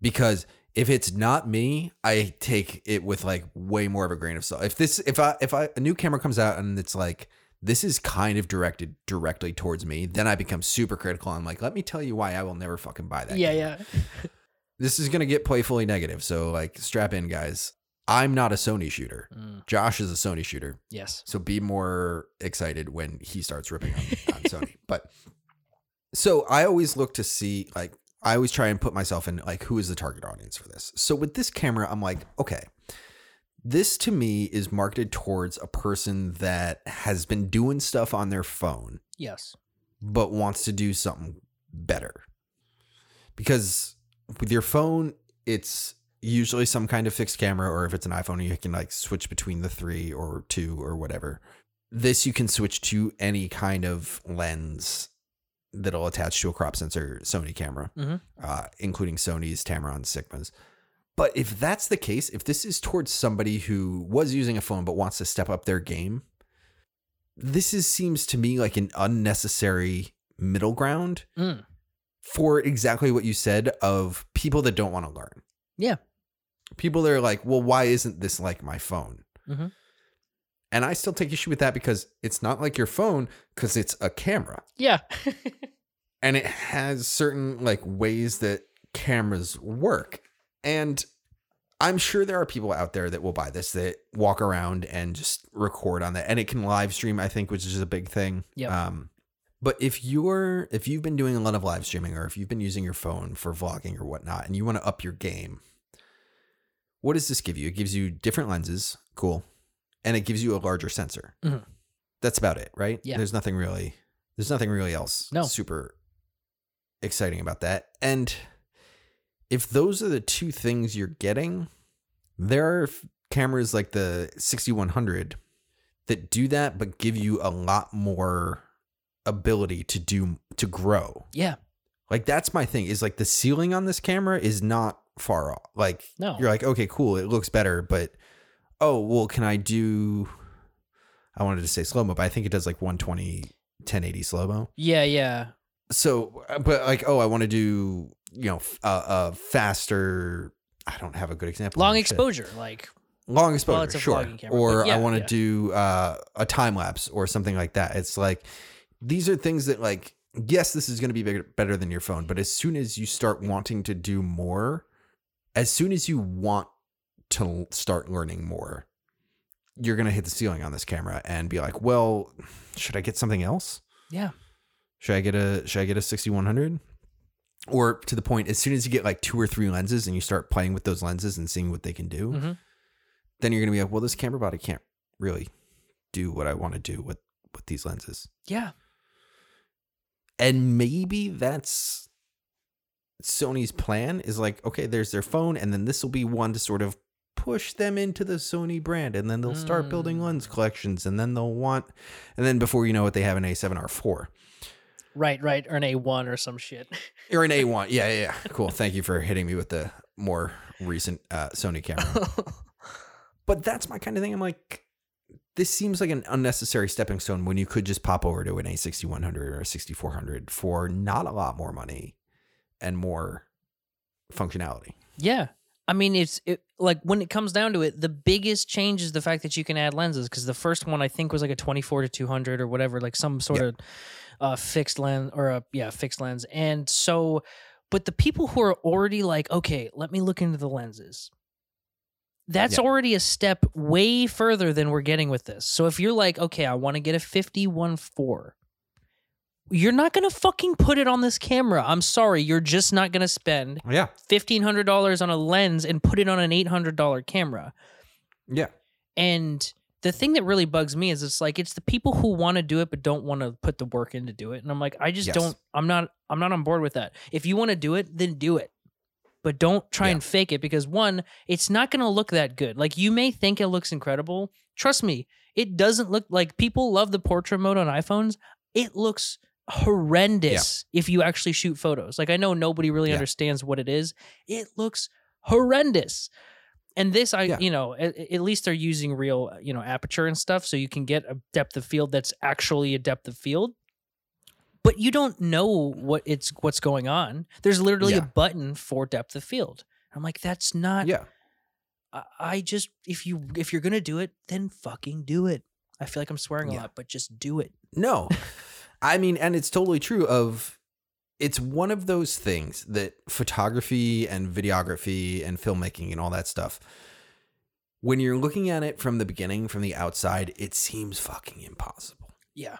Because if it's not me, I take it with like way more of a grain of salt. If this, if I, if I, a new camera comes out and it's like, this is kind of directed directly towards me, then I become super critical. I'm like, let me tell you why I will never fucking buy that. yeah, camera. yeah. *laughs* This is going to get playfully negative. So, like, strap in, guys. I'm not a Sony shooter. Mm, Josh is a Sony shooter. yes. So be more excited when he starts ripping on, on *laughs* Sony. But so I always look to see, like, I always try and put myself in, like, who is the target audience for this? So with this camera, I'm like, okay, this to me is marketed towards a person that has been doing stuff on their phone, Yes. but wants to do something better. Because with your phone, it's usually some kind of fixed camera, or if it's an iPhone, you can like switch between the three or two or whatever. This you can switch to any kind of lens that'll attach to a crop sensor Sony camera, Mhm. uh, including Sony's Tamron Sigmas. But if that's the case, if this is towards somebody who was using a phone but wants to step up their game, this is seems to me like an unnecessary middle ground Mm. for exactly what you said of people that don't want to learn. Yeah. People that are like, well, why isn't this like my phone? Mhm. And I still take issue with that because it's not like your phone because it's a camera Yeah. *laughs* and it has certain like ways that cameras work. And I'm sure there are people out there that will buy this that walk around and just record on that. And it can live stream, I think, which is a big thing. Yep. Um, but if you're if you've been doing a lot of live streaming or if you've been using your phone for vlogging or whatnot and you want to up your game, what does this give you? It gives you different lenses, cool. And it gives you a larger sensor. Mhm. That's about it, right? Yeah. There's nothing really there's nothing really else No. super exciting about that. And if those are the two things you're getting, there are cameras like the 6100 that do that but give you a lot more ability to do to grow. yeah. Like that's my thing is like the ceiling on this camera is not far off. Like No. you're like, okay, cool, it looks better, but oh, well, can I do I wanted to say slow mo, but I think it does like 120 1080 slow mo. Yeah. Yeah. So, uh, but like, oh, I want to do, you know, a uh, uh, faster. I don't have a good example. Long Shit. exposure. Like, Long exposure, a sure. camera, or yeah, I want to yeah. do uh, a time lapse or something like that. It's like these are things that, like, yes, this is going to be bigger, better than your phone, but as soon as you start wanting to do more, as soon as you want to start learning more, you're going to hit the ceiling on this camera and be like, well, should I get something else? yeah. Should I get a should I get a 6100? Or to the point, as soon as you get like two or three lenses and you start playing with those lenses and seeing what they can do, Mhm. then you're gonna be like, well, this camera body can't really do what I want to do with with these lenses. Yeah. And maybe that's Sony's plan is like, okay, there's their phone, and then this will be one to sort of push them into the Sony brand, and then they'll start building lens Mm. collections, and then they'll want, and then before you know it, they have an A7R4. Right. Right. Or an A1 or some shit. *laughs* Or an A1. Yeah, yeah, yeah. Cool. Thank you for hitting me with the more recent uh, Sony camera. *laughs* but that's my kind of thing. I'm like, this seems like an unnecessary stepping stone when you could just pop over to an A6100 or a 6400 for not a lot more money and more functionality. Yeah. I mean, it's it, like when it comes down to it, the biggest change is the fact that you can add lenses because the first one I think was like a 24 to 200 or whatever, like some sort Yeah. of uh, fixed lens or a yeah fixed lens. And so, but the people who are already like, okay, let me look into the lenses. That's Yeah. already a step way further than we're getting with this. So if you're like, okay, I want to get a 51.4, you're not going to fucking put it on this camera. I'm sorry. You're just not going to spend Yeah. $1,500 on a lens and put it on an $800 camera. Yeah. And the thing that really bugs me is it's like it's the people who want to do it but don't want to put the work in to do it. And I'm like, I just Yes. don't I'm not I'm not on board with that. If you want to do it, then do it. But don't try Yeah. and fake it because one, it's not going to look that good. Like you may think it looks incredible. Trust me, it doesn't look like people love the portrait mode on iPhones. It looks horrendous if you actually shoot photos. Like I know nobody really Yeah. understands what it is. It looks horrendous. And this, I Yeah. you know, at, at least they're using real, you know, aperture and stuff, so you can get a depth of field that's actually a depth of field. But you don't know what it's what's going on. There's literally a button for depth of field. I'm like, that's not. Yeah. I, I just if you if you're gonna do it, then fucking do it. I feel like I'm swearing a lot, but just do it. No. *laughs* I mean, and it's totally true of it's one of those things that photography and videography and filmmaking and all that stuff when you're looking at it from the beginning from the outside, it seems fucking impossible. Yeah.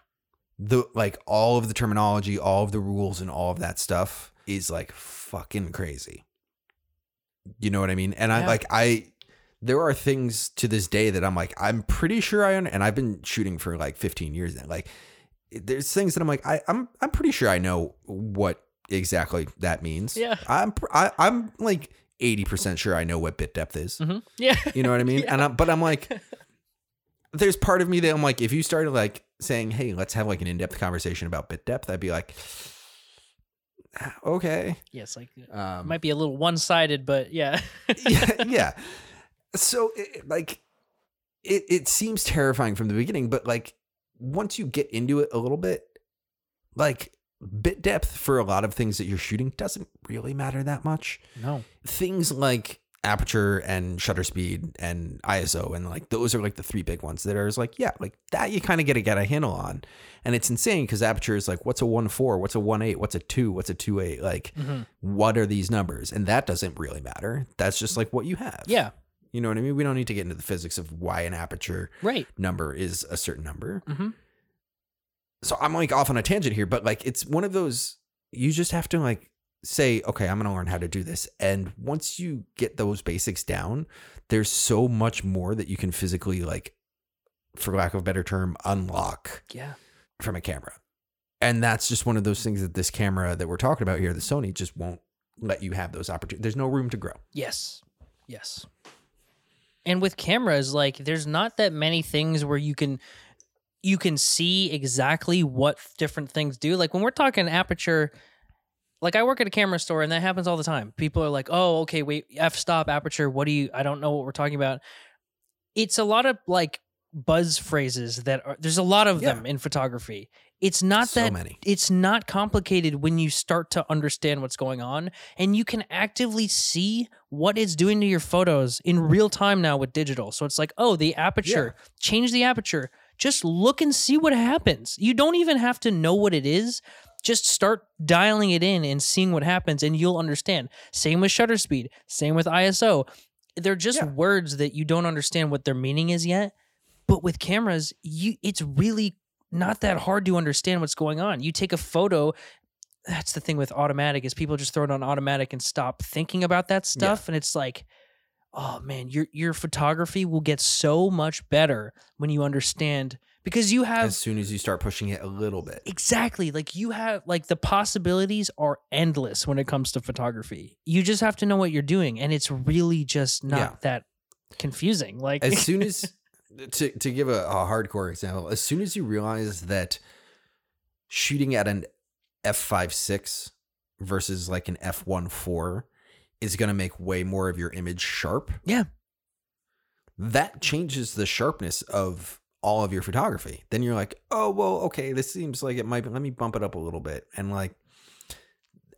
The like all of the terminology, all of the rules and all of that stuff is like fucking crazy. You know what I mean? And I like I there are things to this day that I'm like I'm pretty sure I and I've been shooting for like 15 years now. Like there's things that I'm like I, I'm I'm pretty sure I know what exactly that means. Yeah. I'm pr- I, I'm like 80 percent sure I know what bit depth is. hmm Yeah. You know what I mean? *laughs* And I, but I'm like, *laughs* there's part of me that I'm like, if you started like saying, hey, let's have like an in depth conversation about bit depth, I'd be like, "Ah, okay. yes, like Um, might be a little one sided, but yeah. *laughs* yeah, yeah. So it, like, it it seems terrifying from the beginning, but like once you get into it a little bit, like bit depth for a lot of things that you're shooting doesn't really matter that much. no. things like aperture and shutter speed and ISO and like those are like the three big ones that are like yeah like that you kind of get to get a handle on. And it's insane because aperture is like what's a one four? What's a one eight? What's a two? What's a two eight? Like Mhm. what are these numbers? And that doesn't really matter. That's just like what you have. Yeah. You know what I mean we don't need to get into the physics of why an aperture Right. number is a certain number hmm so I'm like off on a tangent here, but like it's one of those you just have to like say, okay, I'm gonna learn how to do this. And once you get those basics down, there's so much more that you can physically like, for lack of a better term, unlock Yeah. from a camera. And that's just one of those things that this camera that we're talking about here, the Sony, just won't let you have those opportunities. There's no room to grow. Yes. Yes. And with cameras, like there's not that many things where you can you can see exactly what different things do. Like when we're talking aperture, like I work at a camera store and that happens all the time. People are like, "Oh, okay, wait, f stop aperture. What do you I don't know what we're talking about." It's a lot of like buzz phrases that are there's a lot of Yeah. them in photography. It's not so that many. it's not complicated when you start to understand what's going on and you can actively see what it's doing to your photos in real time now with digital. So it's like oh the aperture change the aperture. Just look and see what happens. You don't even have to know what it is. Just start dialing it in and seeing what happens and you'll understand. Same with shutter speed. Same with iso they're just Yeah. words that you don't understand what their meaning is yet but with cameras you it's really not that hard to understand what's going on you take a photo that's the thing with automatic is people just throw it on automatic and stop thinking about that stuff and it's like oh man your your photography will get so much better when you understand because you have As soon as you start pushing it a little bit. exactly like you have like the possibilities are endless when it comes to photography you just have to know what you're doing and it's really just not Yeah. that confusing like as soon as *laughs* to to give a, a hardcore example, as soon as you realize that shooting at an f5.6 versus like an f1.4 is going to make way more of your image sharp. Yeah. That changes the sharpness of all of your photography. Then you're like, "Oh, well, okay, this seems like it might be, let me bump it up a little bit." And like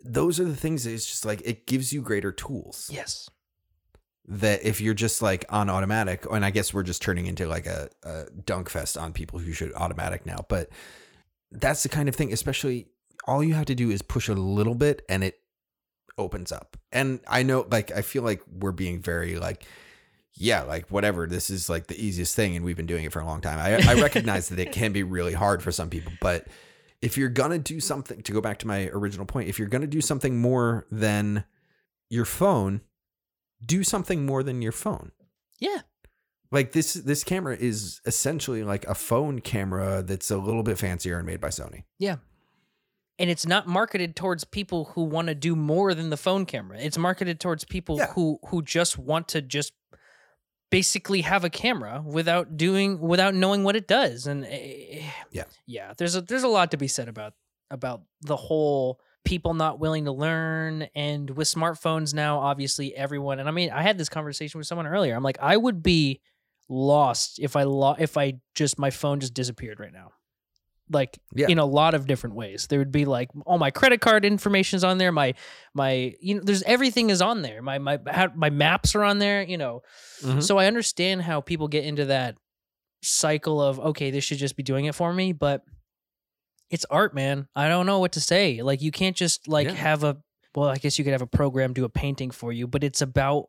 those are the things that it's just like it gives you greater tools yes that if you're just like on automatic, and I guess we're just turning into like a, a dunk fest on people who should automatic now, but that's the kind of thing, especially all you have to do is push a little bit and it opens up. And I know, like, I feel like we're being very like, yeah, like whatever, this is like the easiest thing and we've been doing it for a long time. I, I *laughs* recognize that it can be really hard for some people, but if you're to do something, to go back to my original point, if you're to do something more than your phone, do something more than your phone. Yeah. Like this this camera is essentially like a phone camera that's a little bit fancier and made by Sony. Yeah. And it's not marketed towards people who want to do more than the phone camera. It's marketed towards people Yeah. who who just want to just basically have a camera without doing without knowing what it does. And eh, Yeah. yeah, there's a there's a lot to be said about about the whole people not willing to learn and with smartphones now obviously everyone and I mean I had this conversation with someone earlier. I'm like I would be lost if I lo- if I just my phone just disappeared right now. Like Yeah. in a lot of different ways. There would be like all my credit card information is on there. My my you know there's everything is on there. My my how, my maps are on there. You know, Mhm. so I understand how people get into that cycle of okay, this should just be doing it for me, but it's art, man. I don't know what to say. Like you can't just like Yeah. have a well, I guess you could have a program do a painting for you, but it's about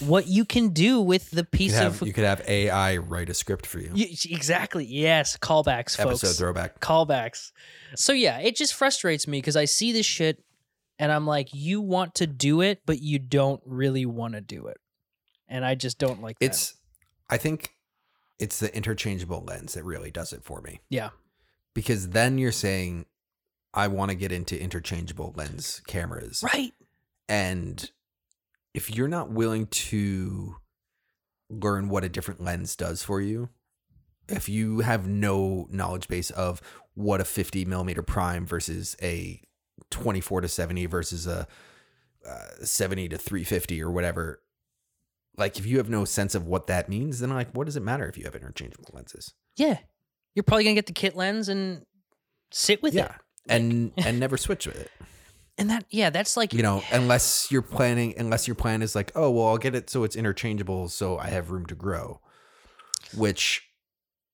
what you can do with the piece could, have, of you could have AI write a script for you. Y- exactly. Yes, callbacks, folks Episode throwback. callbacks. So yeah, it just frustrates me because I see this shit and I'm like, you want to do it, but you don't really want to do it. And I just don't like that. It's I think it's the interchangeable lens that really does it for me. Yeah. Because then you're saying I want to get into interchangeable lens cameras. right. And if you're not willing to learn what a different lens does for you, if you have no knowledge base of what a 50 millimeter prime versus a 24 to 70 versus a uh, 70 to 350 or whatever, like if you have no sense of what that means, then like what does it matter if you have interchangeable lenses? Yeah. You're probably gonna get the kit lens and sit with it. And *laughs* and never switch with it. And that yeah, that's like you know, unless you're planning, unless your plan is like, oh, well, I'll get it so it's interchangeable, so I have room to grow. Which,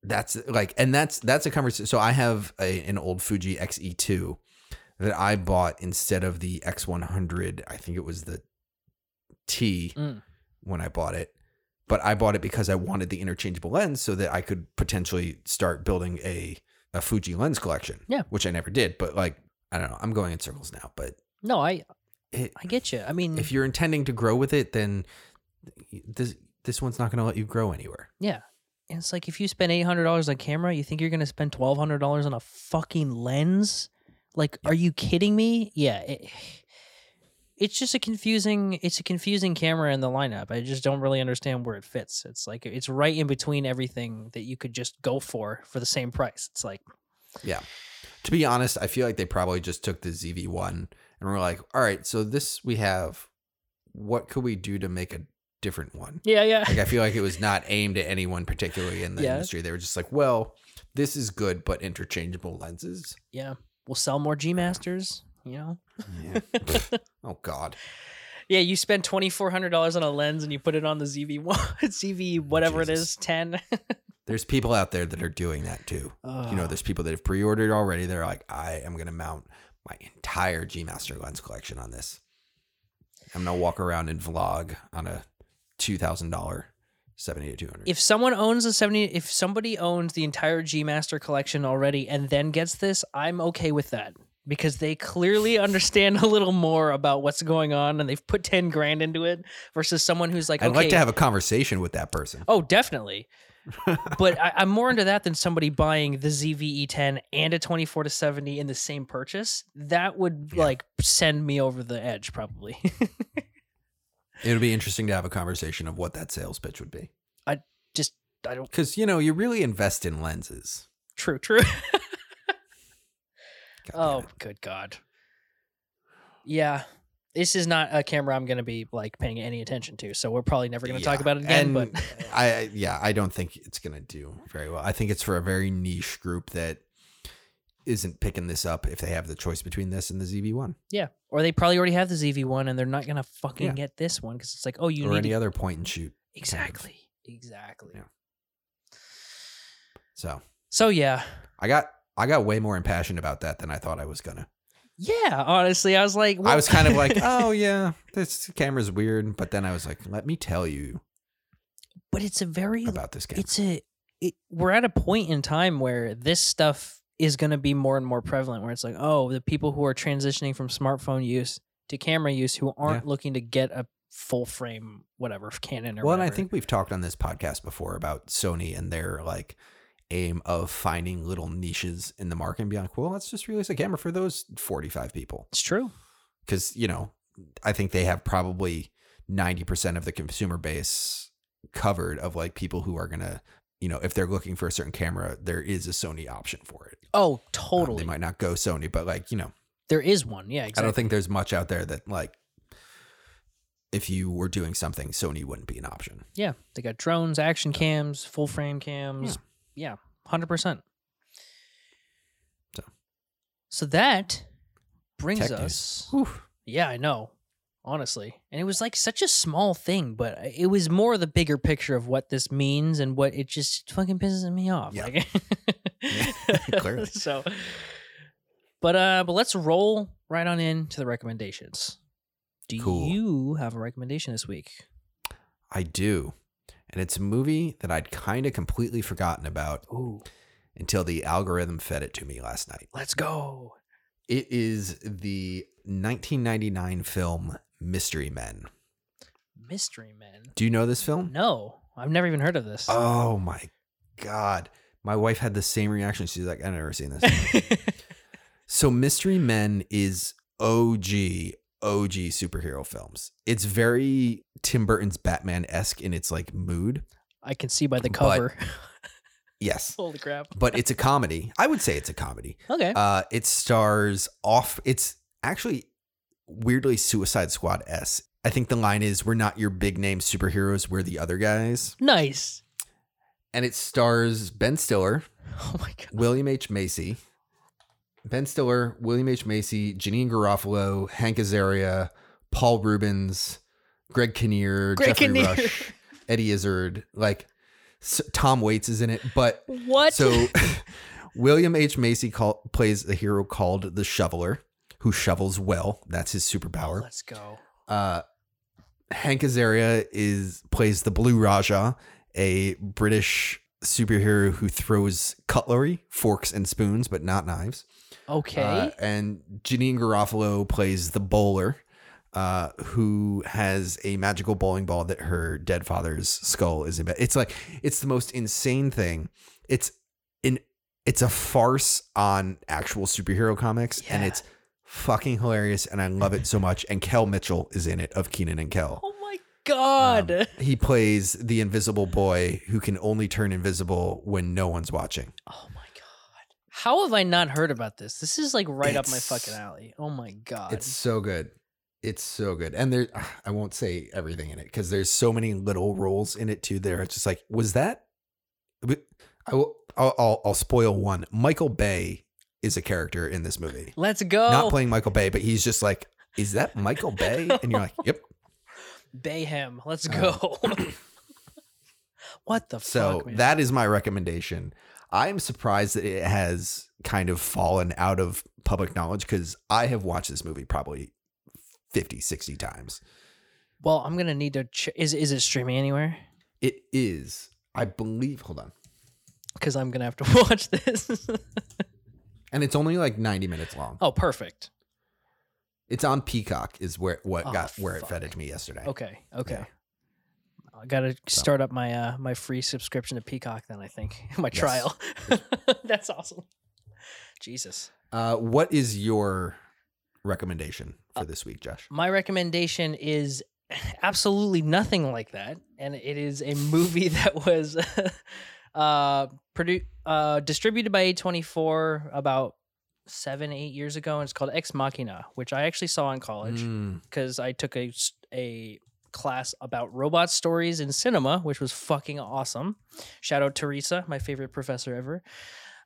that's like, and that's that's a conversation. So I have a, an old Fuji XE2 that I bought instead of the X100. I think it was the T Mm. when I bought it, but I bought it because I wanted the interchangeable lens so that I could potentially start building a a Fuji lens collection. Yeah. which I never did. But like, I don't know. I'm going in circles now, but no, I it, I get you. I mean if you're intending to grow with it, then this this one's not going to let you grow anywhere. Yeah. And it's like if you spend eight hundred dollars on camera, you think you're gonna spend twelve hundred dollars on a fucking lens? Like, are you kidding me? Yeah. It, it's just a confusing it's a confusing camera in the lineup. I just don't really understand where it fits. It's like it's right in between everything that you could just go for for the same price. It's like Yeah. To be honest, I feel like they probably just took the ZV1 and were like, "All right, so this we have. What could we do to make a different one?" Yeah, yeah. Like I feel like it was not aimed at anyone particularly in the Yeah. industry. They were just like, "Well, this is good, but interchangeable lenses." Yeah. We'll sell more G Masters, you know? Yeah. *laughs* oh God. Yeah, you spend twenty four hundred dollars on a lens and you put it on the ZV one *laughs* ZV whatever it Jesus. is, ten. *laughs* There's people out there that are doing that too. You know, there's people that have pre-ordered already. They're like, I am gonna mount my entire G Master lens collection on this. I'm gonna walk around and vlog on a two thousand dollar seventy to two hundred. if someone owns a 70 if somebody owns the entire G Master collection already and then gets this, I'm okay with that because they clearly understand a little more about what's going on and they've put 10 grand into it versus someone who's like I'd okay, like to have a conversation with that person. Oh, definitely. *laughs* but I, I'm more into that than somebody buying the ZVE10 and a 24 to 70 in the same purchase. That would Yeah. like send me over the edge, probably. *laughs* It would be interesting to have a conversation of what that sales pitch would be. I just I don't. Because you know, you really invest in lenses. True, true. *laughs* Oh, good God. Yeah. This is not a camera I'm going to be like paying any attention to. So we're probably never going to talk about it again. And but I, I- yeah, I don't think it's gonna do very well. I think it's for a very niche group that isn't picking this up if they have the choice between this and the ZV1 yeah. Or they probably already have the ZV1 and they're not going to fucking Yeah. get this one because it's like, oh, you or need any to- other point and shoot. Exactly. Exactly. Yeah. So So yeah. I got I got way more impassioned about that than I thought I was gonna. Yeah. Honestly, I was like, I was kind of like, *laughs* oh yeah, this camera's weird, but then I was like, let me tell you, but it's a very about this game. it's a it, we're at a point in time where this stuff is going to be more and more prevalent where it's like oh the people who are transitioning from smartphone use to camera use who aren't looking to get a full frame whatever canon or whatever. well, and I think we've talked on this podcast before about Sony and their like aim of finding little niches in the market and be like, well, let's just release a camera for those 45 people. it's true Because, you know, I think they have probably 90% of the consumer base covered of like people who are going to, you know, if they're looking for a certain camera, there is a Sony option for it. oh Um, totally they might not go Sony, but like, you know, there is one yeah exactly. I don't think there's much out there that like, if you were doing something, Sony wouldn't be an option. yeah they got drones action cams full frame cams yeah 100% So. so that brings Tech us. Yeah, I know. Honestly. And it was like such a small thing, but it was more the bigger picture of what this means and what it just fucking pisses me off. Yeah. Like, Yeah, *laughs* clearly. *laughs* So but uh but let's roll right on into the recommendations. Do Cool. you have a recommendation this week? I do. And it's a movie that I'd kind of completely forgotten about Ooh, until the algorithm fed it to me last night. let's go. It is the 1999 film Mystery Men. Mystery Men. Do you know this film? No, I've never even heard of this. Oh my God. My wife had the same reaction. She's like, I've never seen this. *laughs* so, Mystery Men is OG, OG superhero films. It's very Tim Burton's Batman esque in its like mood. I can see by the But- cover. *laughs* Yes. *laughs* Holy crap. But it's a comedy. I would say it's a comedy. Okay. Uh, it stars off. It's actually weirdly Suicide Squad s. I think the line is, "We're not your big name superheroes. We're the other guys." nice. And it stars Ben Stiller, *laughs* Oh my god. William H Macy, Ben Stiller, William H Macy, Janeane Garofalo, Hank Azaria, Paul Reubens, Greg Kinnear, Greg Geoffrey Kinnear. Rush, Eddie Izzard, like Tom Waits is in it, but What? so *laughs* William H. Macy call, plays a hero called the Shoveler, who shovels well. That's his superpower. Let's go. Uh, Hank Azaria is plays the Blue Raja, a British superhero who throws cutlery, forks, and spoons, but not knives. Okay. Uh, and Janeane Garofalo plays the bowler, uh, who has a magical bowling ball that her dead father's skull is embedded. It's like it's the most insane thing. It's in it's a farce on actual superhero comics, and it's fucking hilarious, and I love it so much. And Kel Mitchell is in it of Keenan and Kel. oh my god. Um, he plays the invisible boy who can only turn invisible when no one's watching. oh my god. How have I not heard about this? This is like right up my fucking alley. Oh my god. It's so good. It's so good. And there I won't say everything in it because there's so many little roles in it too. There, it's just like, was that? I will. I'll, I'll, I'll spoil one. Michael Bay is a character in this movie. Let's go. Not playing Michael Bay, but he's just like, is that Michael Bay? And you're like, yep. Bayhem. Let's Um, go. *coughs* what the So fuck? that is my recommendation. I'm surprised that it has kind of fallen out of public knowledge because I have watched this movie probably 50, 60 times. well, I'm gonna need to. Ch- is is it streaming anywhere? It is, I believe, hold on. Because I'm gonna have to *laughs* watch this. And it's only like 90 minutes long. oh, perfect. It's on Peacock is where what Oh, got where it fed it to me yesterday. Okay. Okay. Yeah. I gotta start up my uh my free subscription to Peacock then I think. *laughs* My Yes. trial. *laughs* That's awesome. Jesus. Uh, what is your recommendation for this week, Josh? My recommendation is *laughs* absolutely nothing like that. And it is a movie that was uh produ- uh distributed by A24 about seven, eight years ago, and it's called Ex Machina, which I actually saw in college. Mm, because I took a a class about robot stories in cinema, which was fucking awesome. Shout out Teresa, my favorite professor ever.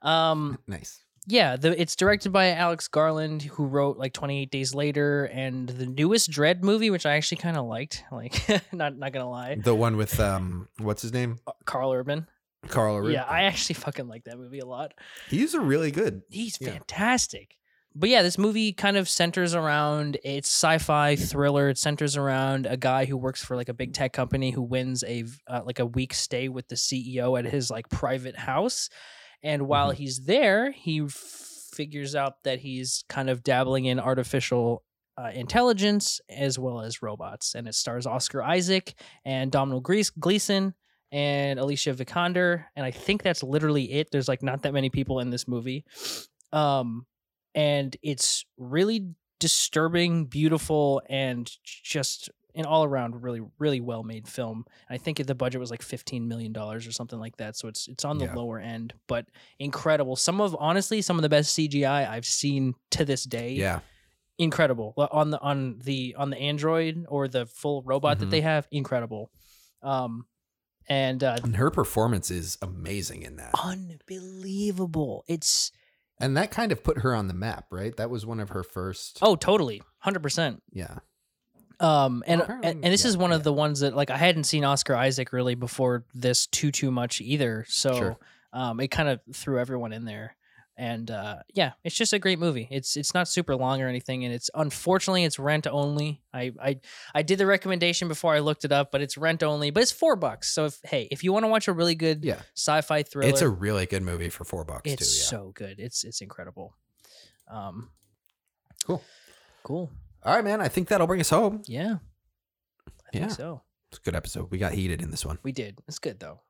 Um, *laughs* nice. yeah, the, it's directed by Alex Garland, who wrote like 28 Days Later and the newest Dredd movie, which I actually kind of liked. *laughs* Like, not not gonna lie, The one with um, what's his name? Uh, Karl Urban. Karl. Urban. Yeah, I actually fucking like that movie a lot. He's a really good. He's Yeah. fantastic. But yeah, this movie kind of centers around it's sci-fi thriller. It centers around a guy who works for like a big tech company who wins a uh, like a week stay with the CEO at his like private house, and while Mhm. he's there, he f- figures out that he's kind of dabbling in artificial uh, intelligence as well as robots, and it stars Oscar Isaac and Domhnall Glees- Gleeson and Alicia Vikander, and I think that's literally it. There's like not that many people in this movie, um, and it's really disturbing, beautiful, and just an all around really really well made film. I think the budget was like fifteen million dollars or something like that, so it's it's on the Yeah. lower end, but incredible. Some of honestly some of the best CGI I've seen to this day Yeah. incredible on the on the on the android or the full robot that Mhm. they have incredible um and uh And her performance is amazing in that. unbelievable it's And that kind of put her on the map, right? That was one of her first. oh totally 100% Yeah. um and and, and this yeah, is one yeah. of the ones that like i hadn't seen oscar isaac really before this too too much either so Sure. um it kind of threw everyone in there and uh yeah it's just a great movie it's it's not super long or anything and it's unfortunately it's rent only i i i did the recommendation before i looked it up but it's rent only but it's four bucks so if hey if you want to watch a really good Yeah. sci-fi thriller It's a really good movie for four bucks, it's too. Yeah. so good it's it's incredible um Cool. cool All right, man. I think that'll bring us home. yeah i Yeah. think so It's a good episode. We got heated in this one. we did it's good though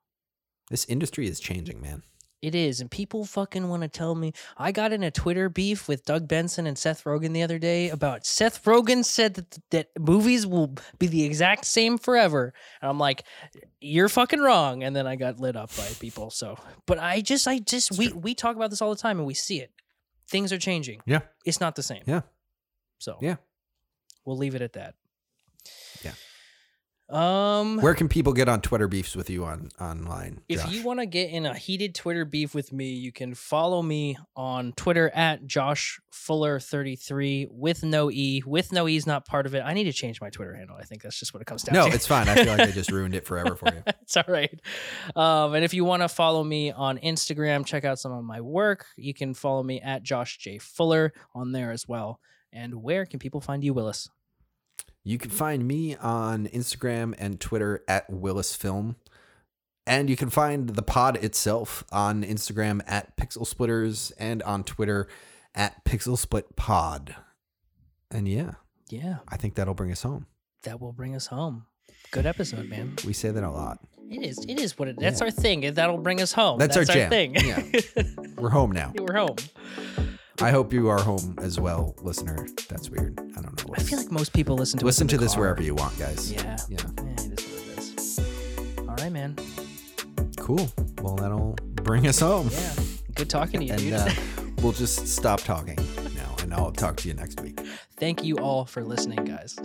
This industry is changing, man. It is, and people fucking want to tell me. I got in a Twitter beef with Doug Benson and Seth Rogen the other day about Seth Rogen said that that movies will be the exact same forever, and I'm like, you're fucking wrong. And then I got lit up by people. So, but I just, I just, It's we true. we talk about this all the time, and we see it. Things are changing. Yeah. It's not the same. Yeah. So Yeah. we'll leave it at that. Um. Where can people get on Twitter beefs with you on online? If you want to get in a heated Twitter beef with me, you can follow me on Twitter at Josh Fuller 33 with no E. With no E is not part of it. I need to change my Twitter handle. I think that's just what it comes down to. no, to. it's fine. I feel like they just *laughs* ruined it forever for you. *laughs* it's all right. Um, and if you want to follow me on Instagram, check out some of my work. You can follow me at Josh J Fuller on there as well. And where can people find you, Willis? You can find me on Instagram and Twitter at Willis Film. And you can find the pod itself on Instagram at Pixel Splitters and on Twitter at Pixel Split Pod. And yeah, Yeah, I think that'll bring us home. that will bring us home. Good episode, man. We say that a lot. It is. It is what it. That's Yeah. our thing. That'll bring us home. That's our jam. thing. Yeah. *laughs* We're home now. We're home. I hope you are home as well, listener. That's weird. I don't know. What I feel like most people listen to listen to this car. wherever you want, guys. Yeah. Yeah. Yeah, it is what it is. All right, man. Cool. Well, that'll bring us home. Yeah. Good talking to you, And dude. uh, *laughs* we'll just stop talking now, and I'll talk to you next week. Thank you all for listening, guys.